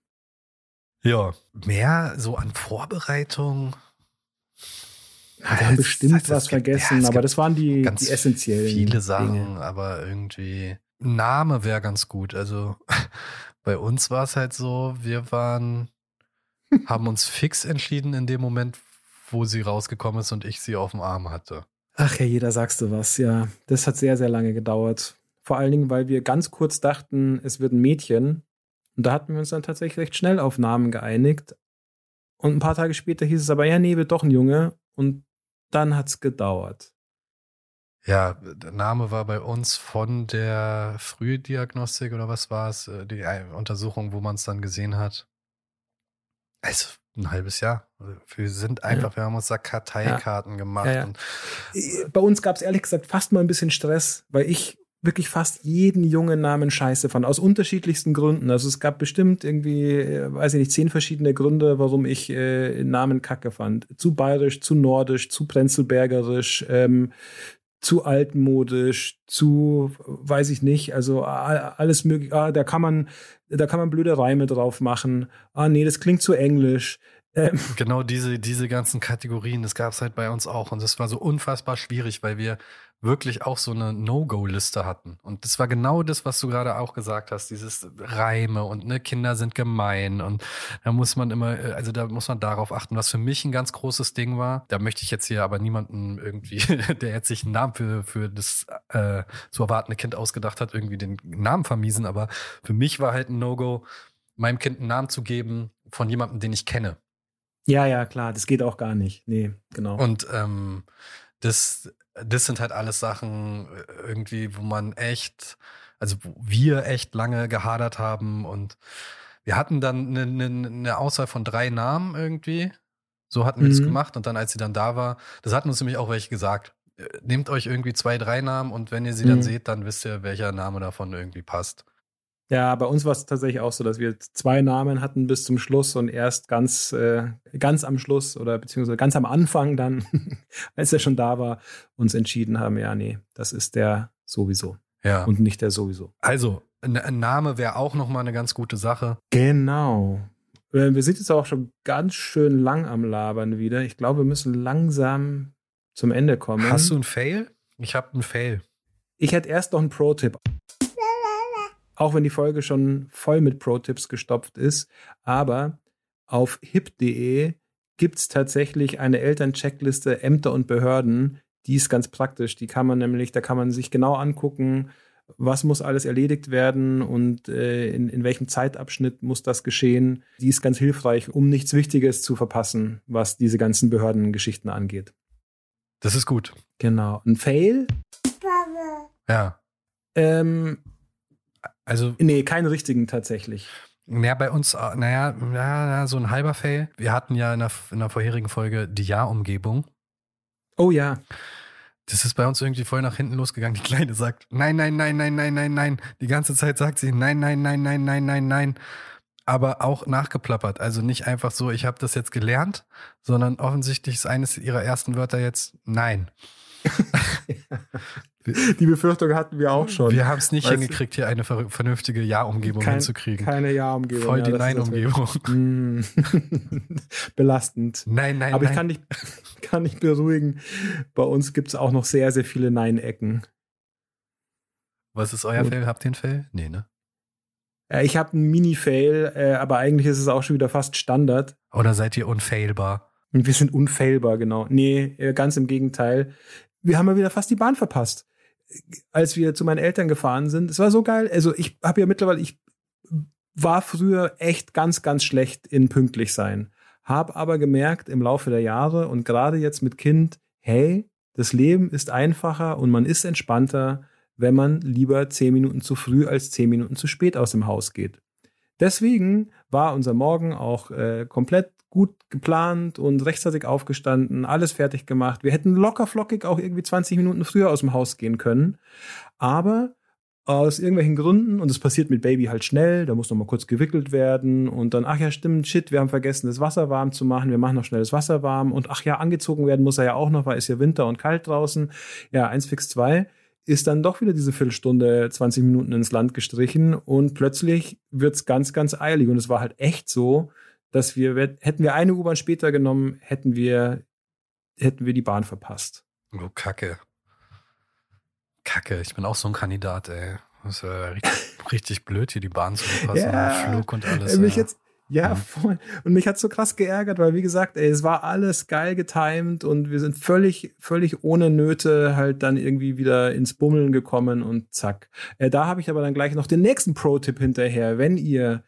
Ja, mehr so an Vorbereitung wir haben bestimmt heißt, was gibt, vergessen, ja, aber das waren die, die essentiellen. Viele Sachen, Dinge. aber irgendwie Name wäre ganz gut. Also bei uns war es halt so, wir waren, haben uns fix entschieden in dem Moment, wo sie rausgekommen ist und ich sie auf dem Arm hatte. Ach ja, jeder sagst du was, ja. Das hat sehr, sehr lange gedauert. Vor allen Dingen, weil wir ganz kurz dachten, es wird ein Mädchen. Und da hatten wir uns dann tatsächlich recht schnell auf Namen geeinigt. Und ein paar Tage später hieß es aber, ja, nee, wird doch ein Junge. Und dann hat es gedauert. Ja, der Name war bei uns von der Frühdiagnostik oder was war es? Äh, die Untersuchung, wo man es dann gesehen hat. Also ein halbes Jahr. Wir sind einfach, ja. wir haben uns da Karteikarten ja. gemacht. Ja, äh, bei uns gab es ehrlich gesagt fast mal ein bisschen Stress, weil ich wirklich fast jeden jungen Namen scheiße fand, aus unterschiedlichsten Gründen. Also es gab bestimmt irgendwie, äh, weiß ich nicht, zehn verschiedene Gründe, warum ich äh, Namen kacke fand. Zu bayerisch, zu nordisch, zu prenzelbergerisch, ähm, zu altmodisch, zu, weiß ich nicht, also alles möglich. Ah, da kann man, da kann man blöde Reime drauf machen. Ah, nee, das klingt zu englisch. Ähm. Genau diese, diese ganzen Kategorien, das gab es halt bei uns auch. Und das war so unfassbar schwierig, weil wir wirklich auch so eine No-Go-Liste hatten. Und das war genau das, was du gerade auch gesagt hast, dieses Reime und ne, Kinder sind gemein und da muss man immer, äh, also da muss man darauf achten, was für mich ein ganz großes Ding war. Da möchte ich jetzt hier aber niemanden irgendwie, der jetzt sich einen Namen für, für das äh, zu erwartende Kind ausgedacht hat, irgendwie den Namen vermiesen. Aber für mich war halt ein No-Go, meinem Kind einen Namen zu geben von jemandem, den ich kenne. Ja, ja, klar, das geht auch gar nicht. Nee, genau. Und ähm, das, das sind halt alles Sachen äh, irgendwie, wo man echt, also wo wir echt lange gehadert haben und wir hatten dann eine, eine, eine Auswahl von drei Namen irgendwie. So hatten wir mhm. das gemacht und dann, als sie dann da war, das hatten uns nämlich auch welche gesagt. Äh, nehmt euch irgendwie zwei, drei Namen und wenn ihr sie mhm. dann seht, dann wisst ihr, welcher Name davon irgendwie passt. Ja, bei uns war es tatsächlich auch so, dass wir zwei Namen hatten bis zum Schluss und erst ganz, äh, ganz am Schluss oder beziehungsweise ganz am Anfang dann, als er schon da war, uns entschieden haben, ja, nee, das ist der sowieso. Ja. Und nicht der sowieso. Also, ein Name wäre auch nochmal eine ganz gute Sache. Genau. Äh, wir sind jetzt auch schon ganz schön lang am Labern wieder. Ich glaube, wir müssen langsam zum Ende kommen. Hast du einen Fail? Ich habe einen Fail. Ich hätte erst noch einen Pro-Tipp auch wenn die Folge schon voll mit Pro-Tipps gestopft ist. Aber auf hip.de gibt es tatsächlich eine Elterncheckliste Ämter und Behörden. Die ist ganz praktisch. Die kann man nämlich, da kann man sich genau angucken, was muss alles erledigt werden und äh, in, in welchem Zeitabschnitt muss das geschehen. Die ist ganz hilfreich, um nichts Wichtiges zu verpassen, was diese ganzen Behördengeschichten angeht. Das ist gut. Genau. Ein Fail? Ja. Ähm, also. Nee, keinen richtigen tatsächlich. Ja, bei uns, äh, naja, ja, so ein halber Fail. Wir hatten ja in der, in der vorherigen Folge die Jahrumgebung. Oh ja. Das ist bei uns irgendwie voll nach hinten losgegangen. Die Kleine sagt, nein, nein, nein, nein, nein, nein, nein. Die ganze Zeit sagt sie, nein, nein, nein, nein, nein, nein, nein. Aber auch nachgeplappert. Also nicht einfach so, ich habe das jetzt gelernt, sondern offensichtlich ist eines ihrer ersten Wörter jetzt nein. Die Befürchtung hatten wir auch schon. Wir haben es nicht hingekriegt, hier eine vernünftige Ja-Umgebung kein, hinzukriegen. Keine Ja-Umgebung. Voll die ja, Nein-Umgebung. Mm. Belastend. Nein, nein, Aber nein. ich kann dich, kann dich beruhigen. Bei uns gibt es auch noch sehr, sehr viele Nein-Ecken. Was ist euer Fail? Habt ihr ein Fail? Nee, ne? Äh, ich habe einen Mini-Fail, äh, aber eigentlich ist es auch schon wieder fast Standard. Oder seid ihr unfailbar? Wir sind unfailbar, genau. Nee, äh, ganz im Gegenteil. Wir haben ja wieder fast die Bahn verpasst als wir zu meinen Eltern gefahren sind. Es war so geil. Also ich habe ja mittlerweile, ich war früher echt ganz, ganz schlecht in pünktlich sein. Hab aber gemerkt im Laufe der Jahre und gerade jetzt mit Kind, hey, das Leben ist einfacher und man ist entspannter, wenn man lieber zehn Minuten zu früh als zehn Minuten zu spät aus dem Haus geht. Deswegen war unser Morgen auch äh, komplett gut geplant und rechtzeitig aufgestanden, alles fertig gemacht. Wir hätten locker flockig auch irgendwie 20 Minuten früher aus dem Haus gehen können. Aber aus irgendwelchen Gründen, und es passiert mit Baby halt schnell, da muss noch mal kurz gewickelt werden und dann, ach ja, stimmt, shit, wir haben vergessen, das Wasser warm zu machen, wir machen noch schnell das Wasser warm und ach ja, angezogen werden muss er ja auch noch, weil es ja Winter und kalt draußen. Ja, eins fix zwei ist dann doch wieder diese Viertelstunde, 20 Minuten ins Land gestrichen und plötzlich wird's ganz, ganz eilig und es war halt echt so, dass wir, hätten wir eine U-Bahn später genommen, hätten wir, hätten wir die Bahn verpasst. Oh, Kacke. Kacke, ich bin auch so ein Kandidat, ey. Das ist ja richtig, richtig blöd, hier die Bahn zu verpassen. Ja, Flug und alles. Mich ja. jetzt, ja, voll. Und mich hat so krass geärgert, weil wie gesagt, ey, es war alles geil getimed und wir sind völlig, völlig ohne Nöte halt dann irgendwie wieder ins Bummeln gekommen und zack. Äh, da habe ich aber dann gleich noch den nächsten Pro-Tipp hinterher. Wenn ihr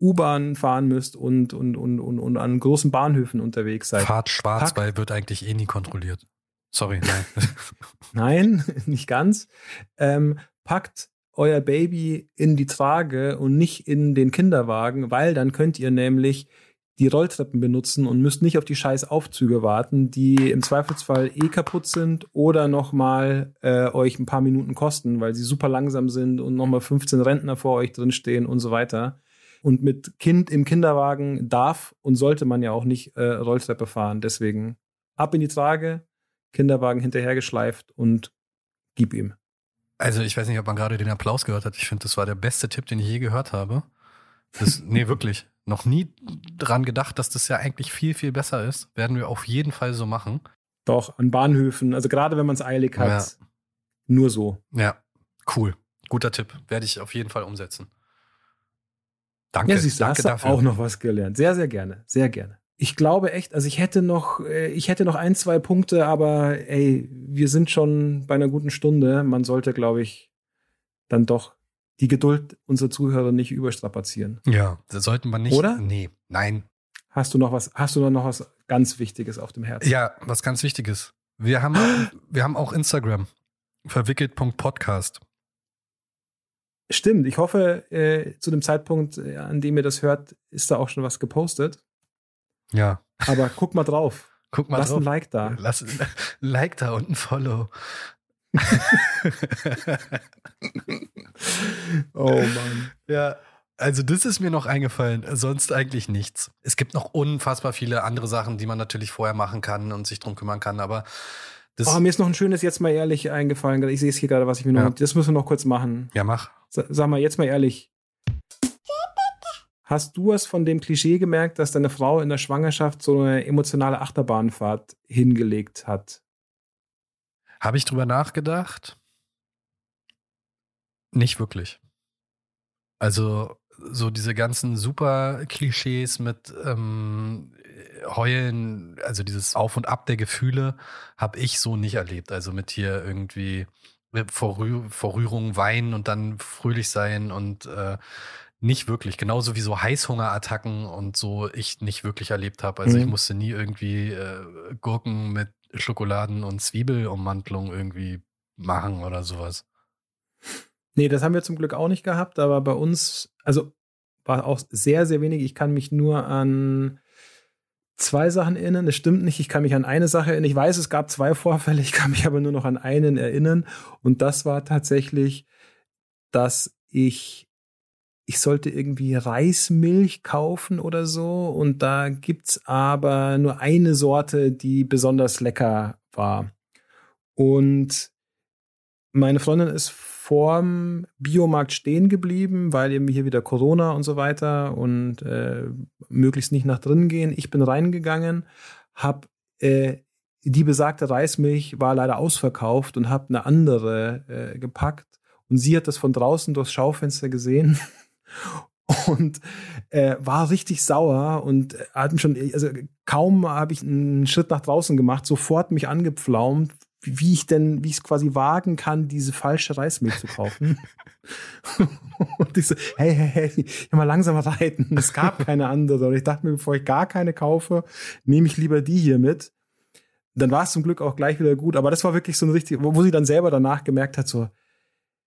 U-Bahn fahren müsst und, und, und, und, und an großen Bahnhöfen unterwegs seid. Fahrt schwarz, Pack. weil wird eigentlich eh nie kontrolliert. Sorry, nein. nein, nicht ganz. Ähm, packt euer Baby in die Trage und nicht in den Kinderwagen, weil dann könnt ihr nämlich die Rolltreppen benutzen und müsst nicht auf die scheiß Aufzüge warten, die im Zweifelsfall eh kaputt sind oder nochmal äh, euch ein paar Minuten kosten, weil sie super langsam sind und nochmal 15 Rentner vor euch drinstehen und so weiter. Und mit Kind im Kinderwagen darf und sollte man ja auch nicht äh, Rolltreppe fahren. Deswegen ab in die Trage, Kinderwagen hinterhergeschleift und gib ihm. Also ich weiß nicht, ob man gerade den Applaus gehört hat. Ich finde, das war der beste Tipp, den ich je gehört habe. Das, nee, wirklich. Noch nie dran gedacht, dass das ja eigentlich viel, viel besser ist. Werden wir auf jeden Fall so machen. Doch, an Bahnhöfen. Also gerade wenn man es eilig hat. Ja. Nur so. Ja, cool. Guter Tipp. Werde ich auf jeden Fall umsetzen. Danke. Ja, siehst du, danke hast dafür. auch noch was gelernt. Sehr, sehr gerne. Sehr gerne ich glaube echt, also ich hätte noch, äh, ich hätte noch ein, zwei Punkte, aber ey, wir sind schon bei einer guten Stunde. Man sollte, glaube ich, dann doch die Geduld unserer Zuhörer nicht überstrapazieren. Ja, das sollten wir nicht. Oder? Nee, nein. Hast du noch was, hast du noch was ganz Wichtiges auf dem Herzen? Ja, was ganz Wichtiges. Wir haben, wir haben auch Instagram. Verwickelt.podcast. Stimmt. Ich hoffe, äh, zu dem Zeitpunkt, äh, an dem ihr das hört, ist da auch schon was gepostet. Ja. Aber guck mal drauf. Guck mal Lass drauf. ein Like da. Lass ein Like da und ein Follow. oh Mann. Ja. Also das ist mir noch eingefallen, sonst eigentlich nichts. Es gibt noch unfassbar viele andere Sachen, die man natürlich vorher machen kann und sich drum kümmern kann, aber das oh, mir ist noch ein schönes jetzt mal ehrlich eingefallen. Ich sehe es hier gerade, was ich mir noch. Ja. Das müssen wir noch kurz machen. Ja, mach. Sag mal jetzt mal ehrlich. Hast du es von dem Klischee gemerkt, dass deine Frau in der Schwangerschaft so eine emotionale Achterbahnfahrt hingelegt hat? Habe ich drüber nachgedacht? Nicht wirklich. Also so diese ganzen super Klischees mit ähm, Heulen, also dieses Auf und Ab der Gefühle, habe ich so nicht erlebt. Also mit hier irgendwie vor, Rühr vor Rührung weinen und dann fröhlich sein und äh, nicht wirklich. Genauso wie so Heißhungerattacken und so ich nicht wirklich erlebt habe. Also mhm. ich musste nie irgendwie äh, Gurken mit Schokoladen und Zwiebelummantelung irgendwie machen oder sowas. Nee, das haben wir zum Glück auch nicht gehabt, aber bei uns, also war auch sehr, sehr wenig. Ich kann mich nur an zwei Sachen erinnern. Das stimmt nicht. Ich kann mich an eine Sache erinnern. Ich weiß, es gab zwei Vorfälle. Ich kann mich aber nur noch an einen erinnern. Und das war tatsächlich, dass ich ich sollte irgendwie Reismilch kaufen oder so. Und da gibt's aber nur eine Sorte, die besonders lecker war. Und meine Freundin ist vorm Biomarkt stehen geblieben, weil eben hier wieder Corona und so weiter und äh, möglichst nicht nach drin gehen. Ich bin reingegangen, hab äh, die besagte Reismilch war leider ausverkauft und habe eine andere äh, gepackt. Und sie hat das von draußen durchs Schaufenster gesehen und äh, war richtig sauer und hatten schon, also kaum habe ich einen Schritt nach draußen gemacht, sofort mich angepflaumt, wie ich denn, wie ich es quasi wagen kann, diese falsche Reismilch zu kaufen. und ich so, hey, hey, hey, mal langsam reiten. Es gab keine andere. Und ich dachte mir, bevor ich gar keine kaufe, nehme ich lieber die hier mit. Dann war es zum Glück auch gleich wieder gut. Aber das war wirklich so ein richtig, wo, wo sie dann selber danach gemerkt hat, so,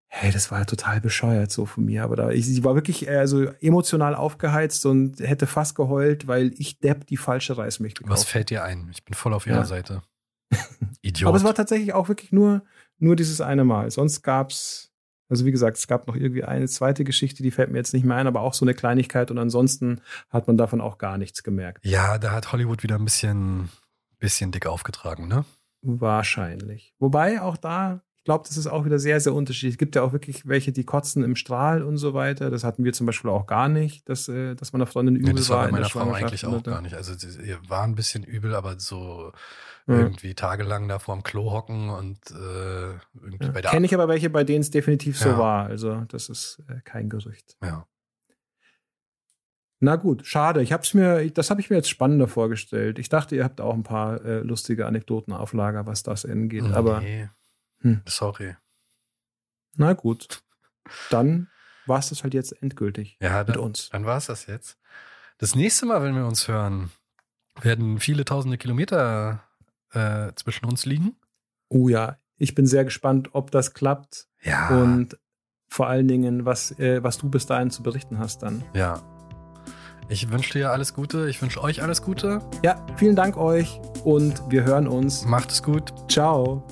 hey, das war ja total bescheuert so von mir. Aber da, ich, sie war wirklich also emotional aufgeheizt und hätte fast geheult, weil ich Depp die falsche Reismilch gekauft Was fällt dir ein? Ich bin voll auf ihrer Ja. Seite. Idiot. Aber es war tatsächlich auch wirklich nur, nur dieses eine Mal. Sonst gab's, also wie gesagt, es gab noch irgendwie eine zweite Geschichte, die fällt mir jetzt nicht mehr ein, aber auch so eine Kleinigkeit und ansonsten hat man davon auch gar nichts gemerkt. ja, da hat Hollywood wieder ein bisschen, bisschen dick aufgetragen, ne? Wahrscheinlich. Wobei auch da, ich glaube, das ist auch wieder sehr, sehr unterschiedlich. Es gibt ja auch wirklich welche, die kotzen im Strahl und so weiter. Das hatten wir zum Beispiel auch gar nicht, dass, äh, dass man der Freundin übel Nee, das war bei in der meiner Frau eigentlich auch oder- gar nicht. Also sie- war ein bisschen übel, aber so Irgendwie tagelang da vorm Klo hocken und äh, irgendwie Ja. bei der Kenne ich aber welche, bei denen es definitiv so Ja. war. Also das ist äh, kein Gerücht. Ja. Na gut, schade. Ich hab's mir, das habe ich mir jetzt spannender vorgestellt. Ich dachte, ihr habt auch ein paar äh, lustige Anekdoten auf Lager, was das angeht. Aber nee. Hm. Sorry. na gut, dann war es das halt jetzt endgültig Ja, mit dann, uns. dann war es das jetzt. Das nächste Mal, wenn wir uns hören, werden viele tausende Kilometer äh, zwischen uns liegen. Oh ja, ich bin sehr gespannt, ob das klappt Ja. und vor allen Dingen, was, äh, was du bis dahin zu berichten hast dann. ja. Ich wünsche dir alles Gute. Ich wünsche euch alles Gute. Ja, vielen Dank euch und wir hören uns. Macht es gut. Ciao.